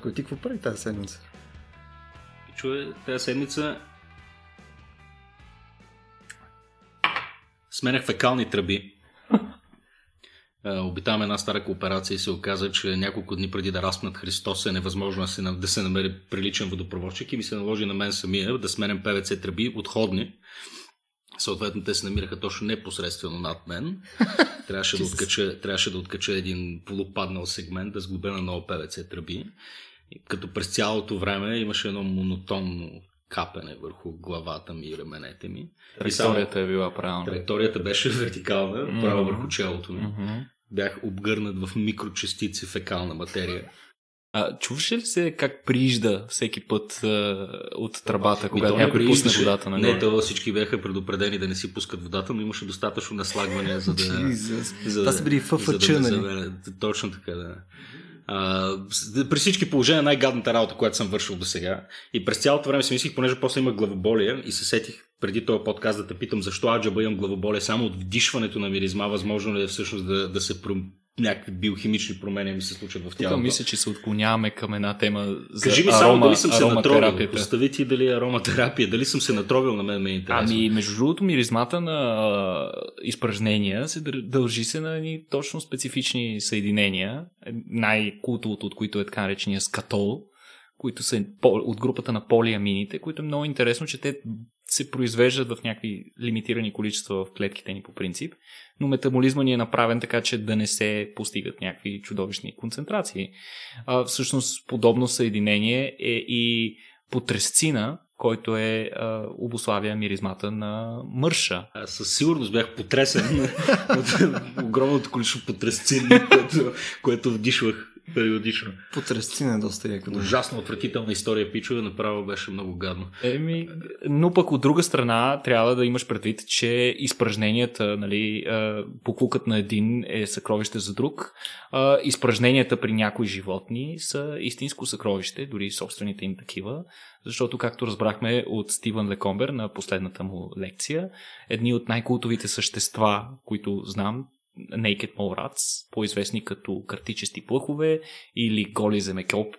Петко, ти какво прави тази седмица? Чуе, тази седмица сменях фекални тръби. Обитаваме една стара кооперация и се оказа, че няколко дни преди да разпнат Христос е невъзможно да се, да се намери приличен водопроводчик и ми се наложи на мен самия да сменям ПВЦ тръби отходни. Съответно, те се намираха точно непосредствено над мен. Трябваше, да откача, трябваше да откача един полупаднал сегмент, да сглобя на ново ПВЦ тръби. Като през цялото време имаше едно монотонно капене върху главата ми и раменете ми. Траекторията е била правилна. Траекторията беше вертикална, mm-hmm. право върху челото ми. Mm-hmm. Бях обгърнат в микрочастици фекална материя. А, чуваш ли се как приижда всеки път а, от тръбата, когато някой пусне водата на Не, това всички бяха предупредени да не си пускат водата, но имаше достатъчно наслагване, за да... за, Това са били ФФЧ, нали? Точно така, да. При всички положения най-гадната работа, която съм вършил до сега. И през цялото време си мислих, понеже после имах главоболие и се сетих преди този подкаст да те питам защо аджаба имам главоболие само от вдишването на миризма, възможно ли е всъщност да, да се някакви биохимични промени ми се случат в тялото. Тук мисля, че се отклоняваме към една тема за Кажи ми арома, само дали съм се натровил. Постави ти дали ароматерапия, дали съм се натровил на мен ме интересува. Ами, между другото, миризмата на а, изпражнения се дължи се на ни точно специфични съединения. Най-култовото от които е така наречения скатол, които са от групата на полиамините, които е много интересно, че те се произвеждат в някакви лимитирани количества в клетките ни по принцип, но метаболизма ни е направен така, че да не се постигат някакви чудовищни концентрации. А, всъщност подобно съединение е и потресцина, който е а, обославя миризмата на мърша. Аз със сигурност бях потресен от огромното количество потресцин, което, което вдишвах периодично. Потресцина е доста яко. Ужасно отвратителна история, пичове, направо беше много гадно. Еми, но пък от друга страна трябва да имаш предвид, че изпражненията, нали, покукът на един е съкровище за друг. Изпражненията при някои животни са истинско съкровище, дори собствените им такива, защото, както разбрахме от Стивън Лекомбер на последната му лекция, едни от най-култовите същества, които знам, Naked Mole Rats, по-известни като картичести плъхове или голи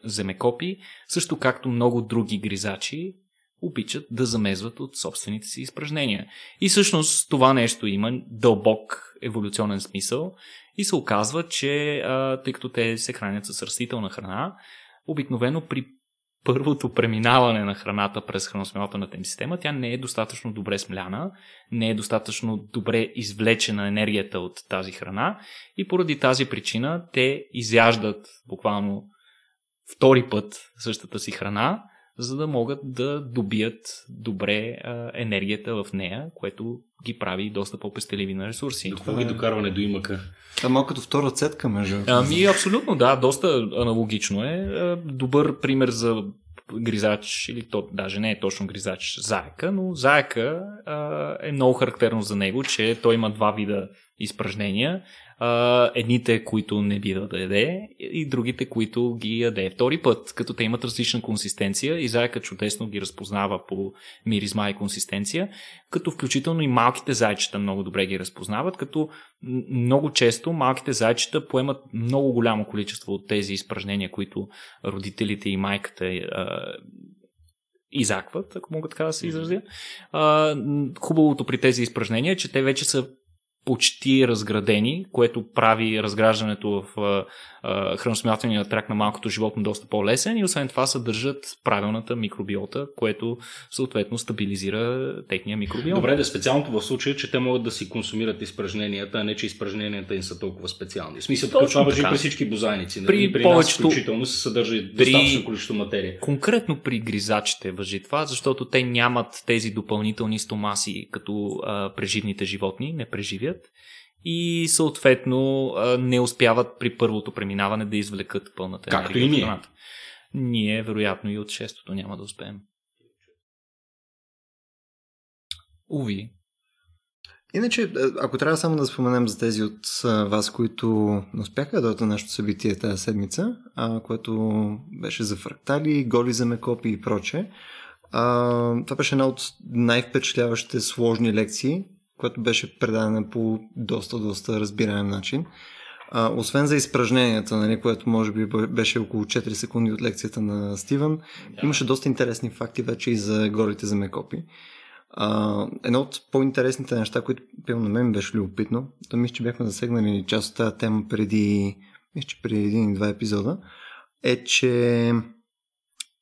земекопи, също както много други гризачи, обичат да замезват от собствените си изпражнения. И всъщност това нещо има дълбок еволюционен смисъл и се оказва, че тъй като те се хранят с растителна храна, обикновено при първото преминаване на храната през храносмилателната им система, тя не е достатъчно добре смляна, не е достатъчно добре извлечена енергията от тази храна и поради тази причина те изяждат буквално втори път същата си храна, за да могат да добият добре а, енергията в нея, което ги прави доста по-пестеливи на ресурси. До ги докарване до имака? Това малко като втора цетка, между. Ами, абсолютно, да, доста аналогично е. Добър пример за гризач, или то даже не е точно гризач, заека, но заека а, е много характерно за него, че той има два вида изпражнения а, едните, които не бива да яде и другите, които ги яде втори път, като те имат различна консистенция и заека чудесно ги разпознава по миризма и консистенция, като включително и малките зайчета много добре ги разпознават, като много често малките зайчета поемат много голямо количество от тези изпражнения, които родителите и майката а, изакват, ако мога така да се изразя. А, хубавото при тези изпражнения е, че те вече са почти разградени, което прави разграждането в храносмилателния трак на малкото животно доста по-лесен и освен това съдържат правилната микробиота, което съответно стабилизира техния микробиот. Добре, да специалното в случая, че те могат да си консумират изпражненията, а не че изпражненията им са толкова специални. В смисъл, Точно това въжи при всички бозайници. Нали? При, при повечето... нас включително се съдържа достатъчно количество материя. Конкретно при гризачите въжи това, защото те нямат тези допълнителни стомаси като а, преживните животни, не преживят и съответно не успяват при първото преминаване да извлекат пълната енергия. Както и ние. Ние, вероятно, и от шестото няма да успеем. Уви. Иначе, ако трябва само да споменем за тези от вас, които не успяха да дойдат на нашето събитие тази седмица, а, което беше за фрактали, голи за мекопи и проче, а, това беше една от най-впечатляващите сложни лекции, която беше предадена по доста, доста разбираем начин. А, освен за изпражненията, нали, което може би беше около 4 секунди от лекцията на Стивън, да. имаше доста интересни факти вече и за горите за мекопи. А, едно от по-интересните неща, които пилно на мен беше любопитно, то мисля, че бяхме засегнали част от тази тема преди, мисля, че преди един-два епизода, е, че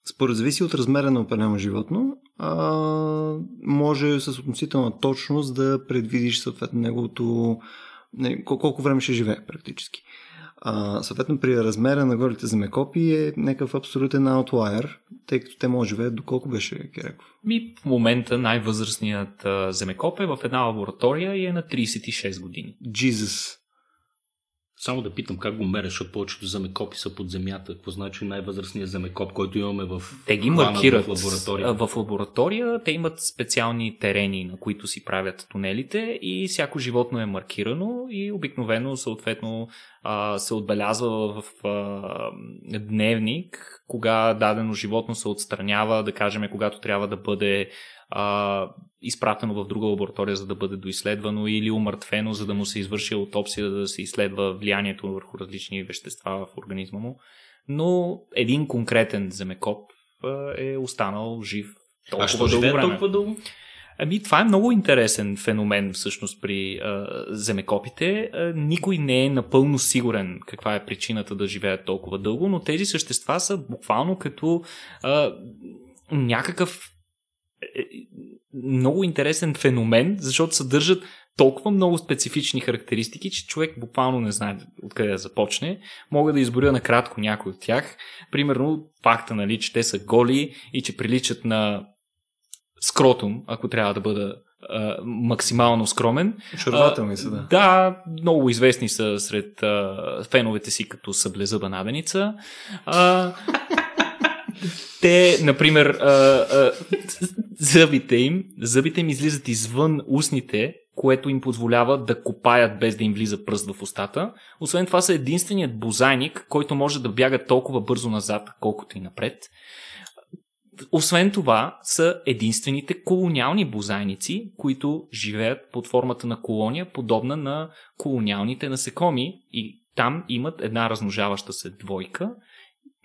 според зависи от размера на определено животно, а, може с относителна точност да предвидиш съответно неговото нали, колко време ще живее практически. А, съответно при размера на горите за мекопи е някакъв абсолютен аутлайер, тъй като те може да живеят доколко беше Кереков. Ми в момента най-възрастният земекоп е в една лаборатория и е на 36 години. Jesus. Само да питам как го мереш, защото повечето земекопи са под земята. Какво значи най-възрастният земекоп, който имаме в Те ги маркират в лаборатория? В лаборатория те имат специални терени, на които си правят тунелите и всяко животно е маркирано и обикновено съответно се отбелязва в дневник, кога дадено животно се отстранява, да кажем, когато трябва да бъде а, изпратено в друга лаборатория, за да бъде доизследвано или умъртвено, за да му се извърши аутопсия, да се изследва влиянието върху различни вещества в организма му. Но един конкретен земекоп е останал жив толкова а що дълго време. толкова дълго? Ами, това е много интересен феномен всъщност при а, земекопите. А, никой не е напълно сигурен каква е причината да живеят толкова дълго, но тези същества са буквално като а, някакъв много интересен феномен, защото съдържат толкова много специфични характеристики, че човек буквално не знае откъде да започне. Мога да изборя накратко някой от тях. Примерно факта, нали, че те са голи и че приличат на скротум, ако трябва да бъда а, максимално скромен. Очарователни са, да. Да, много известни са сред а, феновете си като съблезъба наденица. А, те, например, а, а, зъбите им, зъбите им излизат извън устните, което им позволява да копаят без да им влиза пръст в устата. Освен това са единственият бозайник, който може да бяга толкова бързо назад, колкото и напред. Освен това са единствените колониални бозайници, които живеят под формата на колония, подобна на колониалните насекоми и там имат една размножаваща се двойка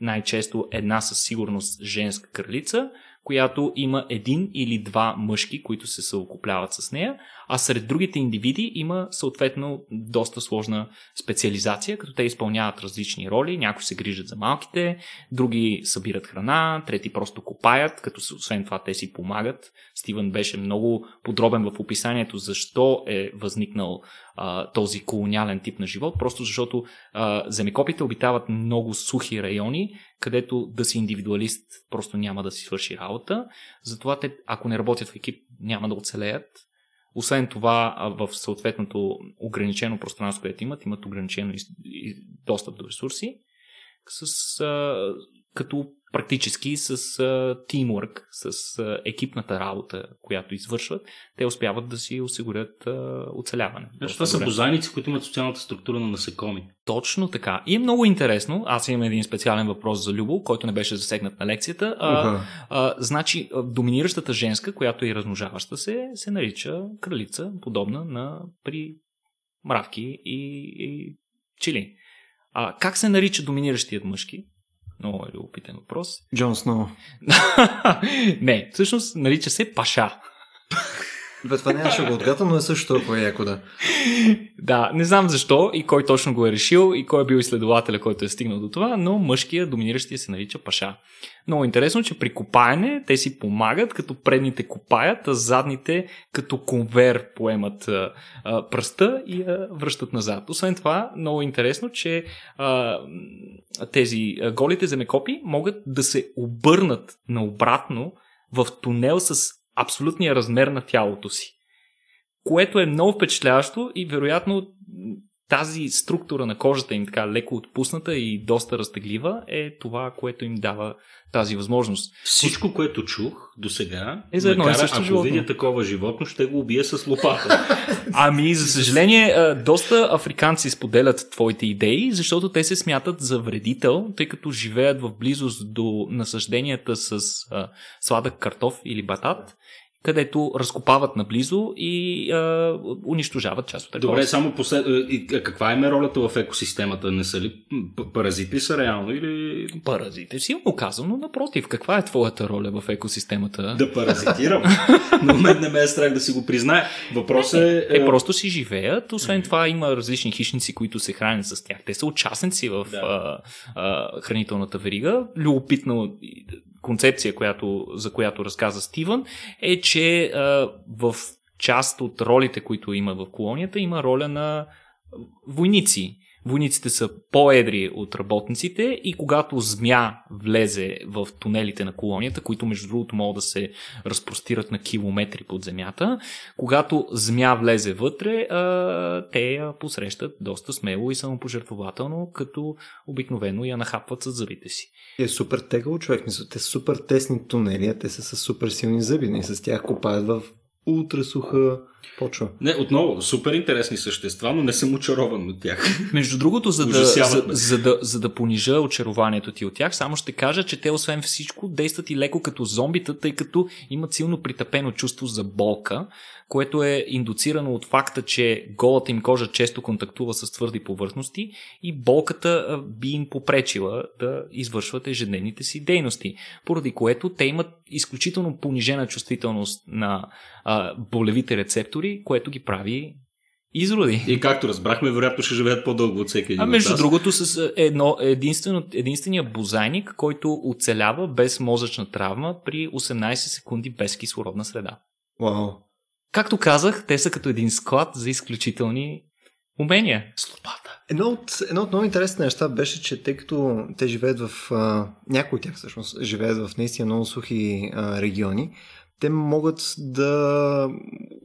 най-често една със сигурност женска кралица, която има един или два мъжки, които се съокупляват с нея, а сред другите индивиди има съответно доста сложна специализация, като те изпълняват различни роли. Някои се грижат за малките, други събират храна, трети просто копаят, като освен това те си помагат. Стивън беше много подробен в описанието защо е възникнал а, този колониален тип на живот, просто защото а, земекопите обитават много сухи райони, където да си индивидуалист просто няма да си свърши работа. Затова те, ако не работят в екип, няма да оцелеят. Освен това, в съответното ограничено пространство, което имат, имат ограничено достъп до ресурси, с, а, като практически с тимворк, с а, екипната работа, която извършват, те успяват да си осигурят а, оцеляване. Значи това са бозайници, които имат социалната структура на насекоми. Точно така. И е много интересно. Аз имам един специален въпрос за Любо, който не беше засегнат на лекцията. А, а, значи, доминиращата женска, която е размножаваща се, се нарича кралица, подобна на при мравки и, и чили. А, как се нарича доминиращият мъжки? Много е любопитен въпрос. Джон Сноу. не, всъщност нарича се Паша. Бе, това нямаше го отгата, но е също толкова яко да. да, не знам защо и кой точно го е решил и кой е бил изследователя, който е стигнал до това, но мъжкия, доминиращия се нарича Паша. Много интересно, че при копаене те си помагат, като предните копаят, а задните като конвер поемат а, а, пръста и а, връщат назад. Освен това, много интересно, че а, тези а, голите земекопи могат да се обърнат наобратно в тунел с абсолютния размер на тялото си. Което е много впечатляващо и вероятно тази структура на кожата им така леко отпусната и доста разтеглива е това, което им дава тази възможност. Всичко, което чух до сега, е за едно накара, и също ако животно. видя такова животно, ще го убие с лопата. ами, за съжаление, доста африканци споделят твоите идеи, защото те се смятат за вредител, тъй като живеят в близост до насъжденията с а, сладък картоф или батат където разкопават наблизо и а, унищожават част от Добре, само послед... каква е ролята в екосистемата? Не са ли паразити са реално или... Паразити, силно казано, напротив. Каква е твоята роля в екосистемата? Да паразитирам. Но мен не ме е страх да си го признае. Въпросът е... Е, просто си живеят. Освен това има различни хищници, които се хранят с тях. Те са участници в да. а, а, хранителната верига. Любопитно концепция, която, за която разказа Стивън, е, че а, в част от ролите, които има в колонията, има роля на войници. Войниците са по-едри от работниците и когато змя влезе в тунелите на колонията, които между другото могат да се разпростират на километри под земята, когато змя влезе вътре, те я посрещат доста смело и самопожертвователно, като обикновено я нахапват с зъбите си. Е супер тегъл човек, мисля, те са супер тесни тунели, те са с супер силни зъби, не с тях копаят в ултрасуха почва. Не, отново, супер интересни същества, но не съм очарован от тях. Между другото, за да, за, за, да, за да понижа очарованието ти от тях, само ще кажа, че те освен всичко действат и леко като зомбита, тъй като имат силно притъпено чувство за болка, което е индуцирано от факта, че голата им кожа често контактува с твърди повърхности и болката би им попречила да извършват ежедневните си дейности, поради което те имат изключително понижена чувствителност на а, болевите рецептори, което ги прави изроди. И както разбрахме, вероятно ще живеят по-дълго от всеки един. А между другото, с едно, единствено, единствения бозайник, който оцелява без мозъчна травма при 18 секунди без кислородна среда. Вау. Както казах, те са като един склад за изключителни умения. Слобата. Едно от, едно от много интересни неща беше, че тъй като те живеят в... А, някои от тях всъщност живеят в наистина много сухи а, региони, те могат да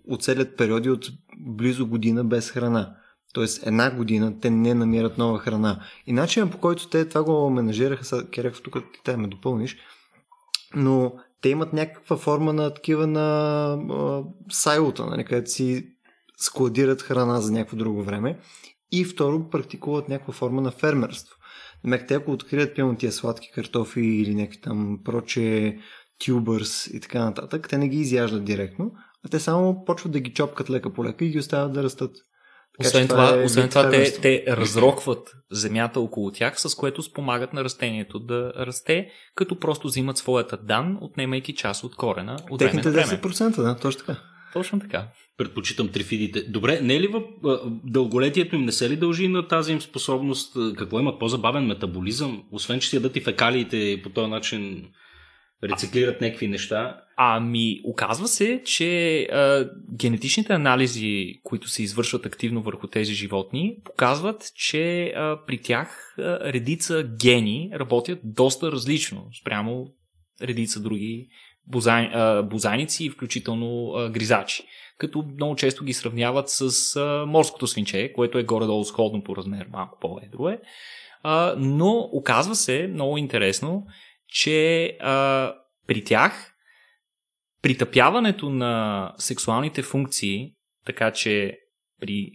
оцелят периоди от близо година без храна. Тоест една година те не намират нова храна. И начинът по който те това го менажираха, Керев, тук ти те ме допълниш, но те имат някаква форма на такива на а, сайлота, нали, където си складират храна за някакво друго време. И второ, практикуват някаква форма на фермерство. Демек, те ако открият пълно тия сладки картофи или някакви там проче тюбърс и така нататък, те не ги изяждат директно, а те само почват да ги чопкат лека по лека и ги оставят да растат. Така, освен това, това, е освен това те, те разрокват земята около тях, с което спомагат на растението да расте, като просто взимат своята дан, отнемайки част от корена. От Техните 10%, да, точно така. Точно така. Предпочитам трифидите. Добре, не е ли в дълголетието им не се ли дължи на тази им способност? Какво имат по-забавен метаболизъм? Освен, че си ядат и фекалиите и по този начин рециклират някакви неща. Ами, оказва се, че а, генетичните анализи, които се извършват активно върху тези животни, показват, че а, при тях а, редица гени работят доста различно спрямо редица други бозай, а, бозайници, включително а, гризачи. Като много често ги сравняват с а, морското свинче, което е горе-долу сходно по размер, малко по-едро е. А, но оказва се, много интересно, че а, при тях притъпяването на сексуалните функции, така че при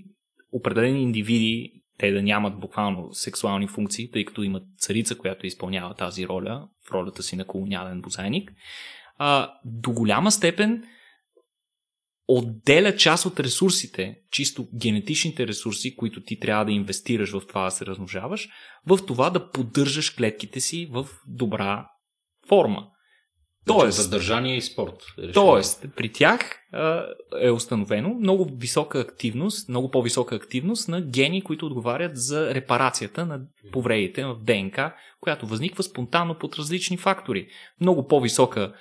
определени индивиди те да нямат буквално сексуални функции, тъй като имат царица, която изпълнява тази роля в ролята си на колониален бозайник, а, до голяма степен отделя част от ресурсите, чисто генетичните ресурси, които ти трябва да инвестираш в това да се размножаваш, в това да поддържаш клетките си в добра форма. Значи тоест, съдържание и спорт. Решение. Тоест, при тях а, е установено много висока активност, много по-висока активност на гени, които отговарят за репарацията на повредите в ДНК, която възниква спонтанно под различни фактори. Много по-висока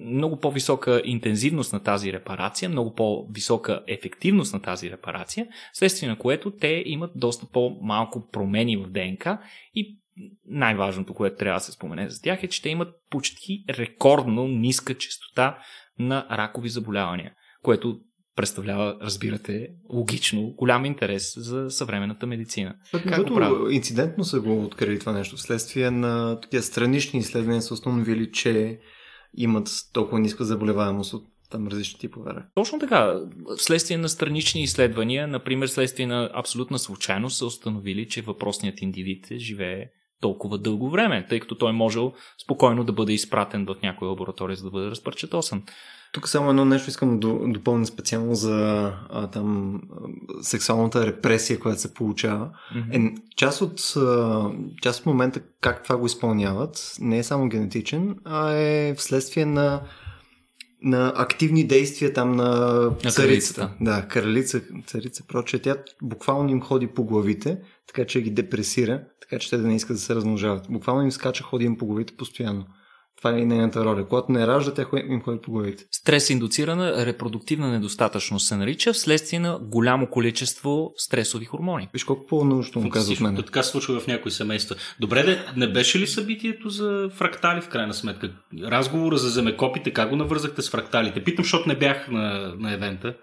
много по-висока интензивност на тази репарация, много по-висока ефективност на тази репарация, следствие на което те имат доста по-малко промени в ДНК и най-важното, което трябва да се спомене за тях е, че те имат почти рекордно ниска частота на ракови заболявания, което представлява, разбирате, логично голям интерес за съвременната медицина. Като инцидентно са го открили това нещо, вследствие на такива странични изследвания са установили, че имат толкова ниска заболеваемост от там различни типове. Точно така. Вследствие на странични изследвания, например, следствие на абсолютна случайност, са установили, че въпросният индивид живее толкова дълго време, тъй като той е можел спокойно да бъде изпратен в някоя лаборатория, за да бъде разпърчетосан. Тук само едно нещо искам да допълня специално за а, там сексуалната репресия, която се получава. Mm-hmm. Е, част, от, а, част от момента как това го изпълняват не е само генетичен, а е вследствие на на активни действия там на, на царицата. Да, кралица, царица, проче. Тя буквално им ходи по главите, така че ги депресира, така че те да не искат да се размножават. Буквално им скача, ходи им по главите постоянно. Това е и нейната роля. Когато не ражда, те им ходят по главите. Стрес индуцирана репродуктивна недостатъчност се нарича вследствие на голямо количество стресови хормони. Виж колко по-научно му казва мен. Така се случва в някои семейства. Добре, де, не беше ли събитието за фрактали в крайна сметка? Разговора за земекопите, как го навързахте с фракталите? Питам, защото не бях на, на евента.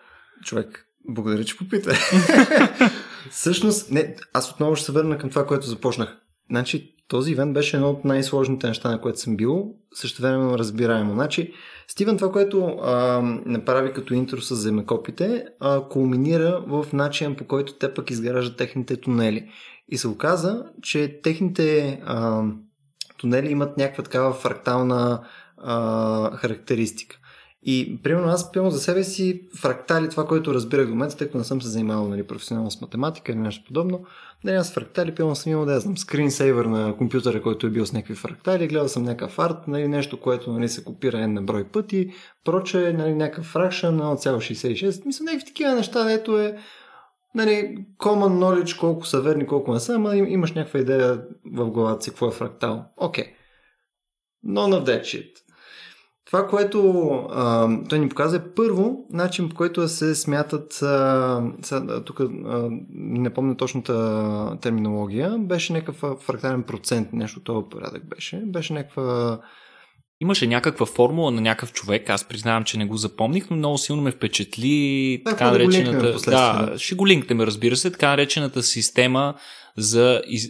Човек, благодаря, че попита. Всъщност, не, аз отново ще се върна към това, което започнах. Значи, този ивент беше едно от най-сложните неща, на което съм бил, също време разбираемо. Значи, Стивен това, което а, направи като интро с земекопите, а, кулминира в начин по който те пък изграждат техните тунели. И се оказа, че техните а, тунели имат някаква такава фрактална а, характеристика. И, примерно, аз пълно за себе си фрактали, това, което разбирах до момента, тъй като не съм се занимавал нали, професионално с математика или нещо подобно, нали, аз фрактали, пълно съм имал, да я знам, скринсейвер на компютъра, който е бил с някакви фрактали, гледал съм някакъв арт, нали, нещо, което нали, се копира на брой пъти, проче, нали, някакъв фракшен на 1,66. Мисля, някакви такива неща, дето е нали, common knowledge, колко са верни, колко не са, ама имаш някаква идея в главата си, какво е фрактал. Окей. Okay. None of that shit. Това, което а, той ни показа е първо начин, по който да се смятат, а, тук а, не помня точната терминология, беше някакъв фрактален процент, нещо този порядък беше. Беше някаква... Имаше някаква формула на някакъв човек, аз признавам, че не го запомних, но много силно ме впечатли да, така наречената... Да, ще го линкнем, разбира се, така наречената система за, из,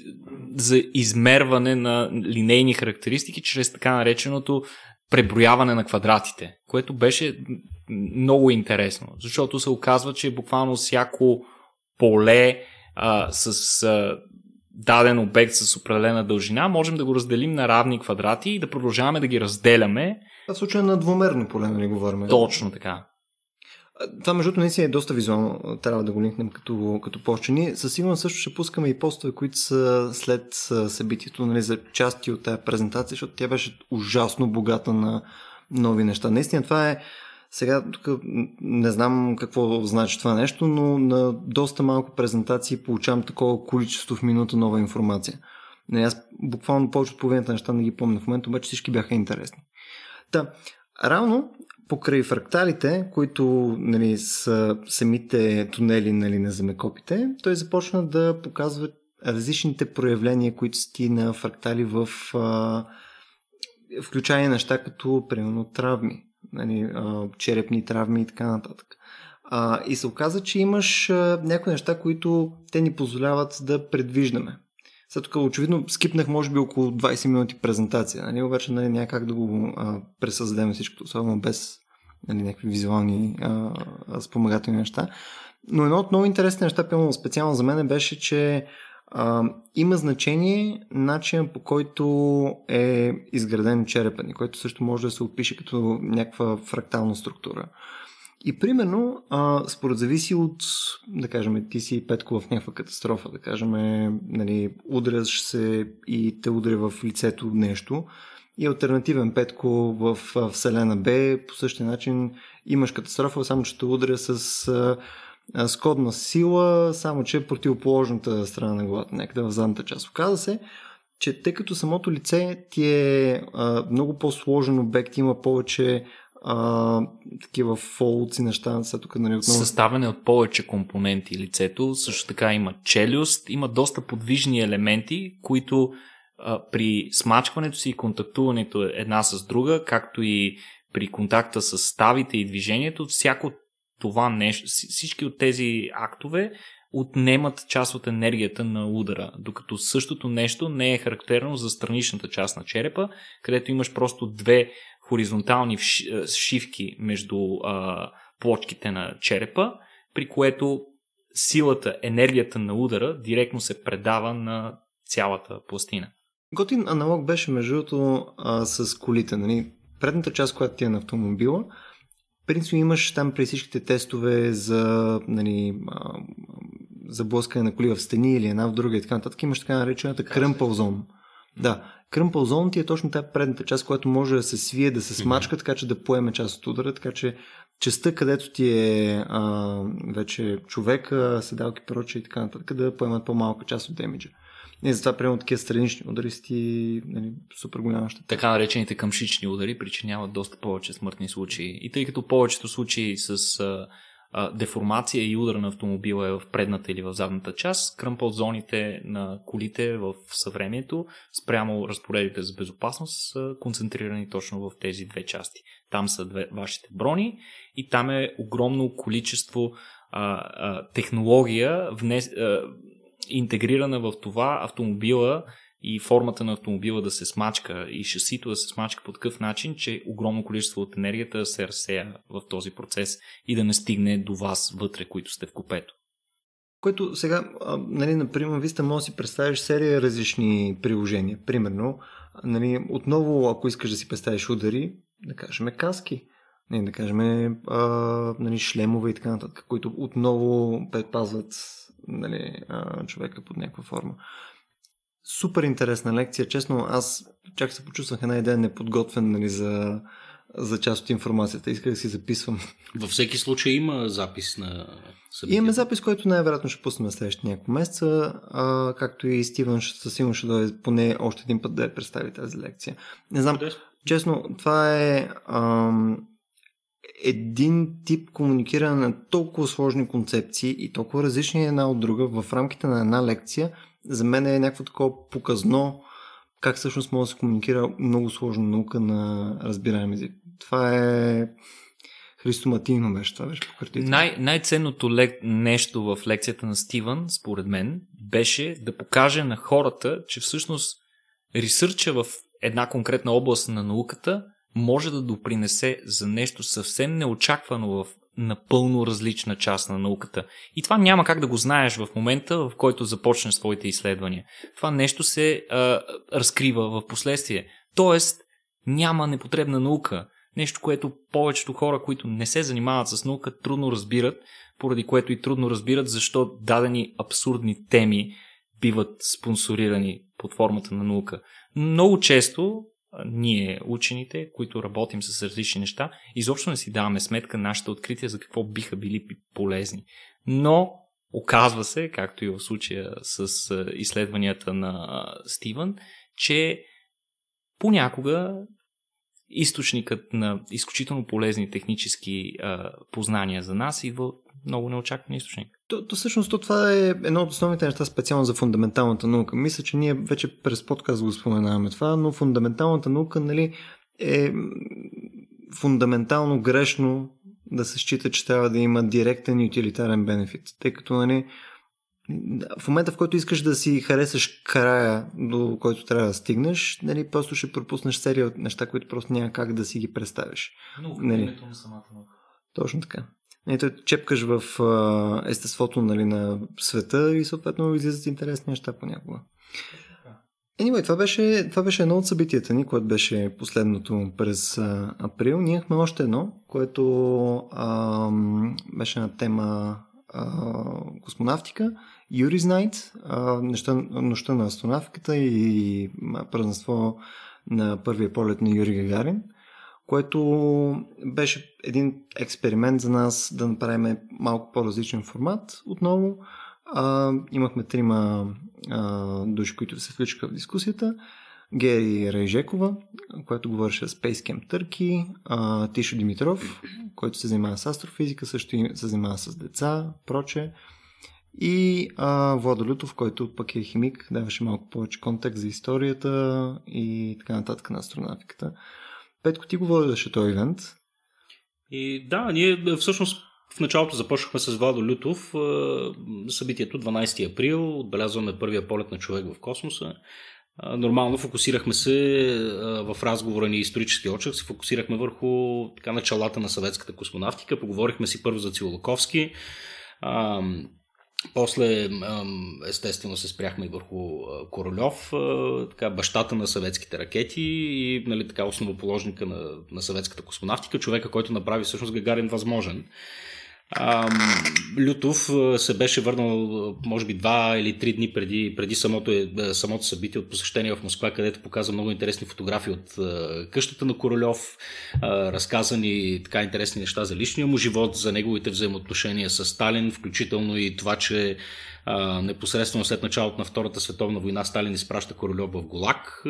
за измерване на линейни характеристики чрез така нареченото преброяване на квадратите, което беше много интересно, защото се оказва, че буквално всяко поле а, с а, даден обект с определена дължина, можем да го разделим на равни квадрати и да продължаваме да ги разделяме. В случая на двумерно поле, нали говорим. Точно така. Това, между другото, наистина е доста визуално. Трябва да го линкнем като, като пост. Ние със сигурност също ще пускаме и постове, които са след събитието, нали, за части от тази презентация, защото тя беше ужасно богата на нови неща. Наистина това е сега тук не знам какво значи това нещо, но на доста малко презентации получавам такова количество в минута нова информация. Не, аз буквално повече от половината неща не ги помня в момента, обаче всички бяха интересни. Та, равно покрай фракталите, които нали, са самите тунели нали, на земекопите, той започна да показва различните проявления, които сти на фрактали в а, включая неща като примерно травми, нали, а, черепни травми и така нататък. А, и се оказа, че имаш а, някои неща, които те ни позволяват да предвиждаме. Сега тук очевидно скипнах може би около 20 минути презентация, нали? обаче нали, няма как да го а, пресъздадем всичкото, особено без нали, някакви визуални а, спомагателни неща. Но едно от много интересни неща, пълно специално за мен беше, че а, има значение начин по който е изграден черепа ни, който също може да се опише като някаква фрактална структура. И примерно, а, според зависи от, да кажем, ти си петко в някаква катастрофа, да кажем, нали, удряш се и те удря в лицето нещо, и альтернативен петко в Вселена Б. По същия начин имаш катастрофа, само че те удря с а, скодна сила, само че противоположната страна на главата, някъде в задната част. Оказа се, че тъй като самото лице ти е а, много по-сложен обект, има повече а, такива фолци неща. Са тук, нали, отново... Съставане от повече компоненти лицето, също така има челюст, има доста подвижни елементи, които при смачкването си и контактуването една с друга, както и при контакта с ставите и движението, всяко това нещо, всички от тези актове отнемат част от енергията на удара, докато същото нещо не е характерно за страничната част на черепа, където имаш просто две хоризонтални шивки между а, плочките на черепа, при което силата, енергията на удара директно се предава на цялата пластина. Готин аналог беше между другото с колите. Нали? Предната част, която ти е на автомобила, принципно имаш там при всичките тестове за нали, за блъскане на коли в стени или една в друга и така нататък, имаш така наречената кръмпъл зон. Да, кръмпъл зон ти е точно тази предната част, която може да се свие, да се смачка, така че да поеме част от удара, така че частта, където ти е а, вече човека, седалки, проче и така нататък, да поемат по-малка част от демиджа. И затова, примерно, такива странични удари си ти нали, супер голяма щета. Така наречените къмшични удари причиняват доста повече смъртни случаи. И тъй като повечето случаи с а, а, деформация и удар на автомобила е в предната или в задната част, кръмпъл зоните на колите в съвремието спрямо разпоредите за безопасност са концентрирани точно в тези две части. Там са две, вашите брони и там е огромно количество а, а, технология внес, а, интегрирана в това автомобила и формата на автомобила да се смачка и шасито да се смачка по такъв начин, че огромно количество от енергията се разсея в този процес и да не стигне до вас вътре, които сте в купето. Което сега, нали, например, вие сте може да си представиш серия различни приложения. Примерно, нали, отново, ако искаш да си представиш удари, да кажем каски, нали, да кажем нали, шлемове и така нататък, които отново предпазват нали, човека под някаква форма. Супер интересна лекция. Честно, аз чак се почувствах една идея неподготвен нали, за, за част от информацията. Исках да си записвам. Във всеки случай има запис на събития. Имаме запис, който най-вероятно ще пуснем следващите няколко месеца, а, както и Стивън ще, със сигурно ще дойде поне още един път да я представи тази лекция. Не знам, честно, това е ам, един тип комуникиране на толкова сложни концепции и толкова различни една от друга в рамките на една лекция, за мен е някакво такова показно как всъщност може да се комуникира много сложна наука на разбираем език. Това е христоматийно беше, това беше пократително. Най- най-ценното лек... нещо в лекцията на Стивън, според мен, беше да покаже на хората, че всъщност ресърча в една конкретна област на науката може да допринесе за нещо съвсем неочаквано в напълно различна част на науката. И това няма как да го знаеш в момента, в който започнеш своите изследвания. Това нещо се а, разкрива в последствие. Тоест, няма непотребна наука. Нещо, което повечето хора, които не се занимават с наука, трудно разбират, поради което и трудно разбират защо дадени абсурдни теми биват спонсорирани под формата на наука. Много често ние, учените, които работим с различни неща, изобщо не си даваме сметка нашите открития за какво биха били полезни. Но оказва се, както и в случая с изследванията на Стивън, че понякога източникът на изключително полезни технически познания за нас идва много неочакван източник. То, то всъщност то това е едно от основните неща специално за фундаменталната наука. Мисля, че ние вече през подкаст го споменаваме това, но фундаменталната наука нали, е фундаментално грешно да се счита, че трябва да има директен и утилитарен бенефит. Тъй като нали, в момента, в който искаш да си харесаш края, до който трябва да стигнеш, нали, просто ще пропуснеш серия от неща, които просто няма как да си ги представиш. Но нали. името на самата наука. Точно така. Ето, чепкаш в естеството нали, на света и съответно излизат интересни неща понякога. Anyway, това беше, това беше едно от събитията ни, което беше последното през а, април. Ние имахме още едно, което а, беше на тема а, космонавтика. Юрис Найт, нощта, на астронавтиката и празненство на първия полет на Юрий Гагарин което беше един експеримент за нас да направим малко по-различен формат. Отново а, имахме трима а, души, които се включиха в дискусията. Гери Рейжекова, който говореше с Space Camp Търки, а, Тишо Димитров, който се занимава с астрофизика, също и се занимава с деца, проче. И а, Владо Лютов, който пък е химик, даваше малко повече контекст за историята и така нататък на астронавтиката. Петко, ти говореше този ивент. И да, ние всъщност в началото започнахме с Владо Лютов събитието 12 април, отбелязваме първия полет на човек в космоса. Нормално фокусирахме се в разговора ни исторически очерк, се фокусирахме върху така, началата на съветската космонавтика, поговорихме си първо за Цилолоковски, После, естествено, се спряхме и върху Королев, така, бащата на съветските ракети и нали, така, основоположника на, на съветската космонавтика, човека, който направи всъщност Гагарин възможен. Лютов се беше върнал, може би, два или три дни преди, преди самото, е, самото събитие от посещение в Москва, където показа много интересни фотографии от къщата на Королев, разказани така интересни неща за личния му живот, за неговите взаимоотношения с Сталин, включително и това, че непосредствено след началото на Втората световна война Сталин изпраща Королев в Голак,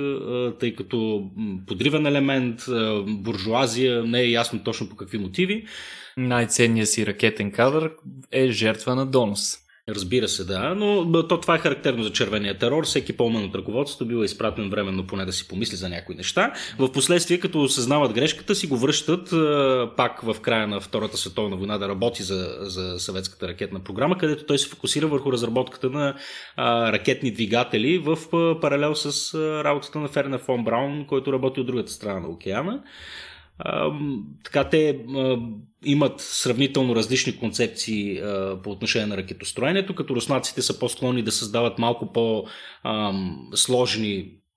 тъй като подривен елемент, буржуазия, не е ясно точно по какви мотиви. Най-ценният си ракетен кадър е жертва на донос. Разбира се, да, но то това е характерно за червения терор. Всеки по-умен от ръководството бил изпратен временно поне да си помисли за някои неща. В последствие, като осъзнават грешката, си го връщат пак в края на Втората световна война да работи за, за съветската ракетна програма, където той се фокусира върху разработката на а, ракетни двигатели в паралел с работата на Ферна фон Браун, който работи от другата страна на океана така те имат сравнително различни концепции по отношение на ракетостроенето, като руснаците са по-склонни да създават малко по-сложни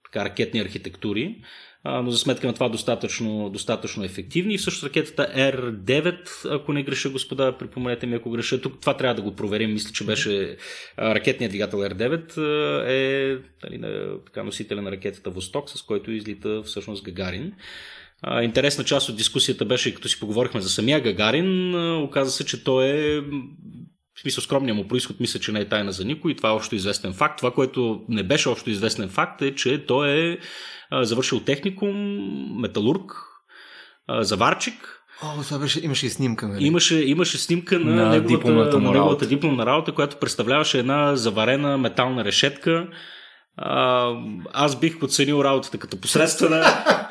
така, ракетни архитектури, но за сметка на това достатъчно, достатъчно ефективни. И всъщност ракетата R9, ако не греша, господа, припомнете ми ако греша, тук това трябва да го проверим. Мисля, че беше ракетният двигател R9 е нали, така, носителя на ракетата Восток, с който излита всъщност Гагарин. Интересна част от дискусията беше, като си поговорихме за самия Гагарин, оказа се, че той е в смисъл скромния му происход, мисля, че не е тайна за никой. Това е общо известен факт. Това, което не беше общо известен факт е, че той е завършил техникум, металург, заварчик, О, това беше, имаше и снимка, нали? Имаше, имаше снимка на, на неговата, на неговата дипломна работа, която представляваше една заварена метална решетка. А, аз бих оценил работата като посредствена.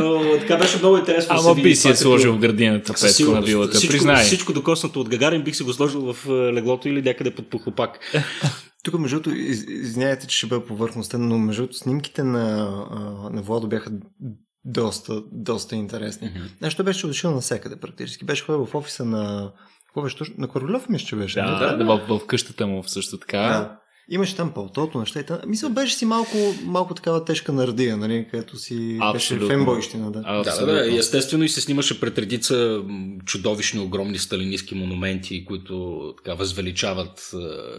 Но, така беше много интересно. Ама да би си е сложил в градината петко на вилата, всичко, признай. Всичко докоснато от Гагарин бих си го сложил в леглото или някъде под похлопак. Тук, между другото, из, извиняйте, че ще бъде повърхностен, но между другото, снимките на, на Владо бяха доста, доста интересни. Mm-hmm. Нещо беше отишъл навсякъде практически. Беше ходил в офиса на... Какво беше? На Королев мисля, че беше. Да, да, да, в, в къщата му също така. Да. Имаше там пълтото, неща и там. Мисля, беше си малко, малко такава тежка нардия, нали, където си Абсолютно. беше фенбойщина. Да. да, да, да, естествено и се снимаше пред редица чудовищни, огромни сталинистки монументи, които така възвеличават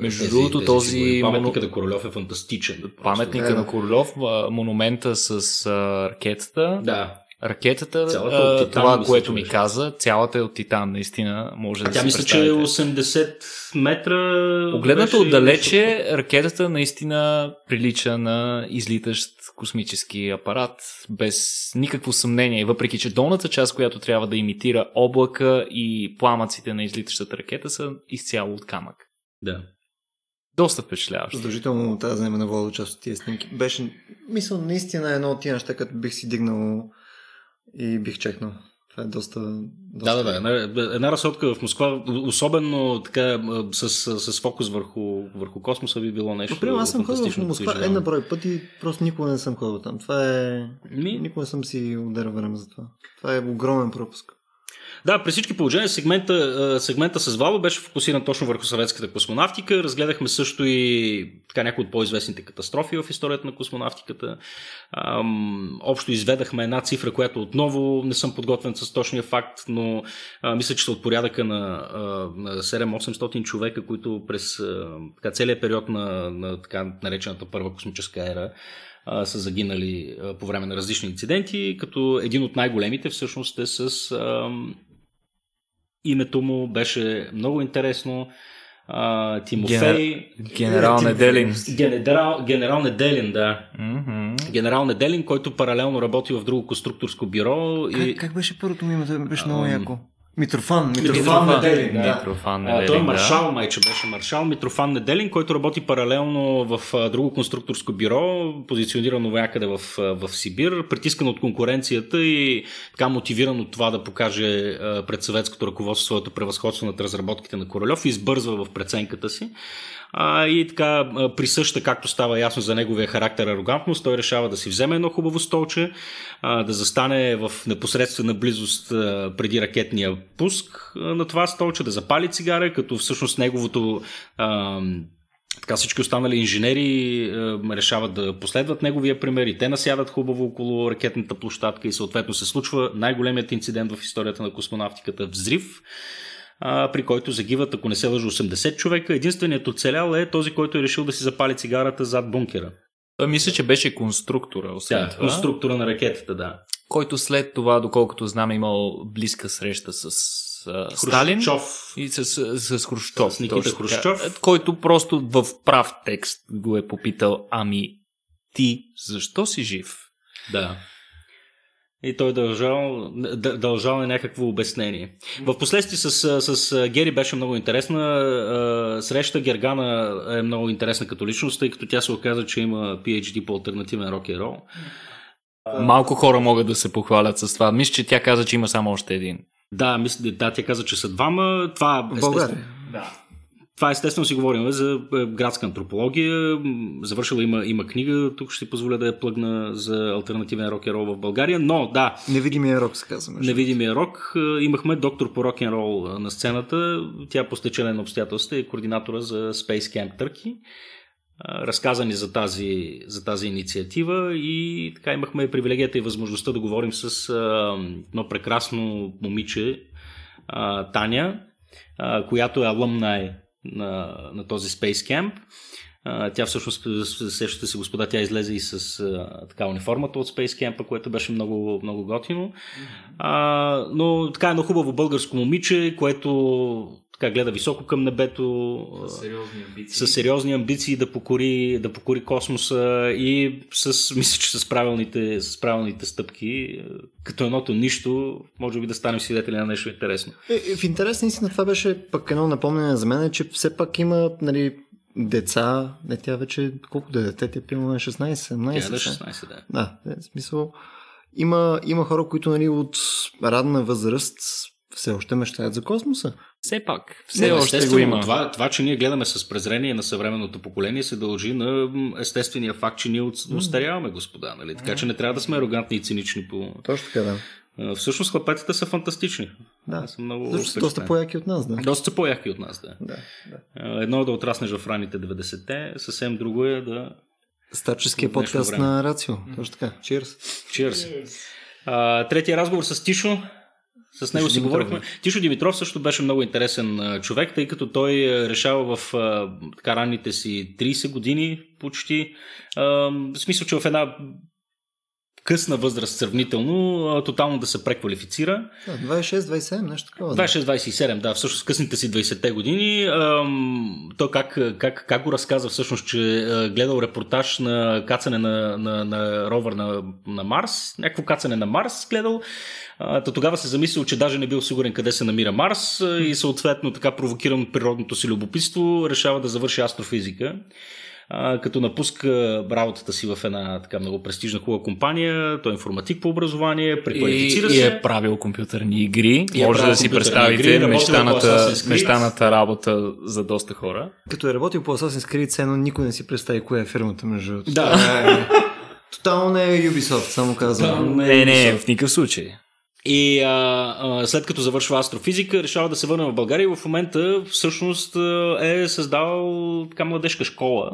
Между тези, другото, този... Паметника на Королев е фантастичен. Паметника да. на Королев, монумента с ракетата. Да ракетата, а, титан, това, мисля, което ми каза, цялата е от титан, наистина може а да тя мисля, че е 80 метра. Погледната отдалече, ракетата наистина прилича на излитащ космически апарат, без никакво съмнение, въпреки че долната част, която трябва да имитира облака и пламъците на излитащата ракета са изцяло от камък. Да. Доста впечатляващо. Задължително тази да вземе на вода част от тия снимки. Беше, мисля, наистина едно от тия неща, като бих си дигнал и бих чекнал. Това е доста. доста... Да, да, да. Една, една разходка в Москва, особено така с, с, с фокус върху, върху космоса, би било нещо. Например, аз съм ходил в Москва една брой пъти, просто никога не съм ходил там. Това е. Ми... Никога не съм си ударил време за това. Това е огромен пропуск. Да, при всички положения сегмента, сегмента с Вало беше фокусиран точно върху съветската космонавтика. Разгледахме също и така някои от по-известните катастрофи в историята на космонавтиката. Ам, общо изведахме една цифра, която отново не съм подготвен с точния факт, но а, мисля, че са от порядъка на, на 7-800 човека, които през а, така, целият период на, на така наречената първа космическа ера са загинали по време на различни инциденти, като един от най-големите всъщност е с името му беше много интересно. Uh, Тимофей. Генерал Неделин. Генерал, генерал Неделин, да. Mm-hmm. Генерал Неделин, който паралелно работи в друго конструкторско бюро. Как, и... как беше първото ми име? Беше много яко. Митрофан. Митрофан, Митрофан Неделин, да. Митрофан Неделин, той е маршал, да. майче беше маршал. Митрофан Неделин, който работи паралелно в друго конструкторско бюро, позиционирано някъде в, в Сибир, притискан от конкуренцията и така мотивиран от това да покаже пред съветското ръководство своето превъзходство над разработките на Королев и избързва в преценката си. А, и така, присъща, както става ясно за неговия характер арогантност, той решава да си вземе едно хубаво столче, а, да застане в непосредствена близост а, преди ракетния пуск а, на това столче, да запали цигара, като всъщност неговото а, така всички останали инженери е, решават да последват неговия пример и те насядат хубаво около ракетната площадка и съответно се случва най-големият инцидент в историята на космонавтиката взрив, а, при който загиват, ако не се лъжа, 80 човека. Единственият оцелял е този, който е решил да си запали цигарата зад бункера. Той мисля, че беше конструктора, освен Да, това. конструктора на ракетата, да. Който след това, доколкото знам, е имал близка среща с а, Сталин. Хрущов. И с, с, с Хрущов. С Никита точно. Хрущов. Който просто в прав текст го е попитал, ами ти защо си жив? Да. И той дължал, дължал е някакво обяснение. В последствие с, с Гери беше много интересна. Среща Гергана е много интересна като личност, тъй като тя се оказа, че има PhD по альтернативен рок н рол. Малко хора могат да се похвалят с това. Мисля, че тя каза, че има само още един. Да, мисля, да, тя каза, че са двама. Това, естествено, България. Да. Това естествено си говорим за е, градска антропология. Завършила има, има книга, тук ще позволя да я плъгна за альтернативен рок н рол в България. Но да, Невидимия рок се казва. Невидимия рок. Е, Имахме доктор по рок н рол на сцената. Тя по стечение на обстоятелства е координатора за Space Camp Turkey. Разказани за тази, за тази инициатива и така имахме привилегията и възможността да говорим с едно прекрасно момиче, Таня, която е алъмнай на, на този Space Camp. Тя всъщност, сещате се господа, тя излезе и с а, така униформата от Space Camp, което беше много, много готино. А, но така едно хубаво българско момиче, което така гледа високо към небето, а, Сериозни амбиции. с сериозни амбиции да покори, да покори космоса и с, мисля, че с правилните, с правилните стъпки, е, като едното нищо, може би да станем свидетели на нещо интересно. Е, е, в интерес наистина това беше пък едно напомнение за мен, че все пак има нали, деца, не тя вече, колко да е дете, тя пилна на 16, 17. Тя е сега. 16, да. Да, е, в смисъл. Има, има хора, които нали, от ранна възраст все още мечтаят за космоса. Все пак. Все Не, още го естествено, има. Това, това, че ние гледаме с презрение на съвременното поколение, се дължи на естествения факт, че ние остаряваме, господа. Нали? Така че не трябва да сме арогантни и цинични по. Точно така, да. Всъщност хлапетите са фантастични. Да. Аз съм много са доста по-яки от нас, да. Доста са по-яки от нас, да. Да, да. Едно е да отраснеш в ранните 90-те, съвсем друго е да... Старческия подкаст време. на Рацио. Точно така. Cheers. Cheers. А, третия разговор с Тишо. С него Тишо си Димитров, говорихме. Тишо Димитров също беше много интересен човек, тъй като той а, решава в така ранните си 30 години почти. В смисъл, че в една късна възраст сравнително, тотално да се преквалифицира. Да, 26-27, нещо такова. да. 26-27, да, всъщност късните си 20-те години. Той как, как, как го разказа всъщност, че гледал репортаж на кацане на, на, на ровър на, на Марс, някакво кацане на Марс гледал. А, то тогава се замислил, че даже не бил сигурен къде се намира Марс и съответно така провокиран от природното си любопитство решава да завърши астрофизика. А, като напуска работата си в една така много престижна хубава компания, той е информатик по образование, И, преквалифицира и се. е правил компютърни игри. И е Може правил да си представите игри, по мечтаната, мечтаната работа за доста хора. Като е работил по Assassin's Creed, цено никой не си представи коя е фирмата, между другото. Да. Това е- Тотално не е Ubisoft, само казвам. Не, не, в никакъв случай. И а, а, след като завършва астрофизика, решава да се върне в България и в момента всъщност а, е създал така младежка школа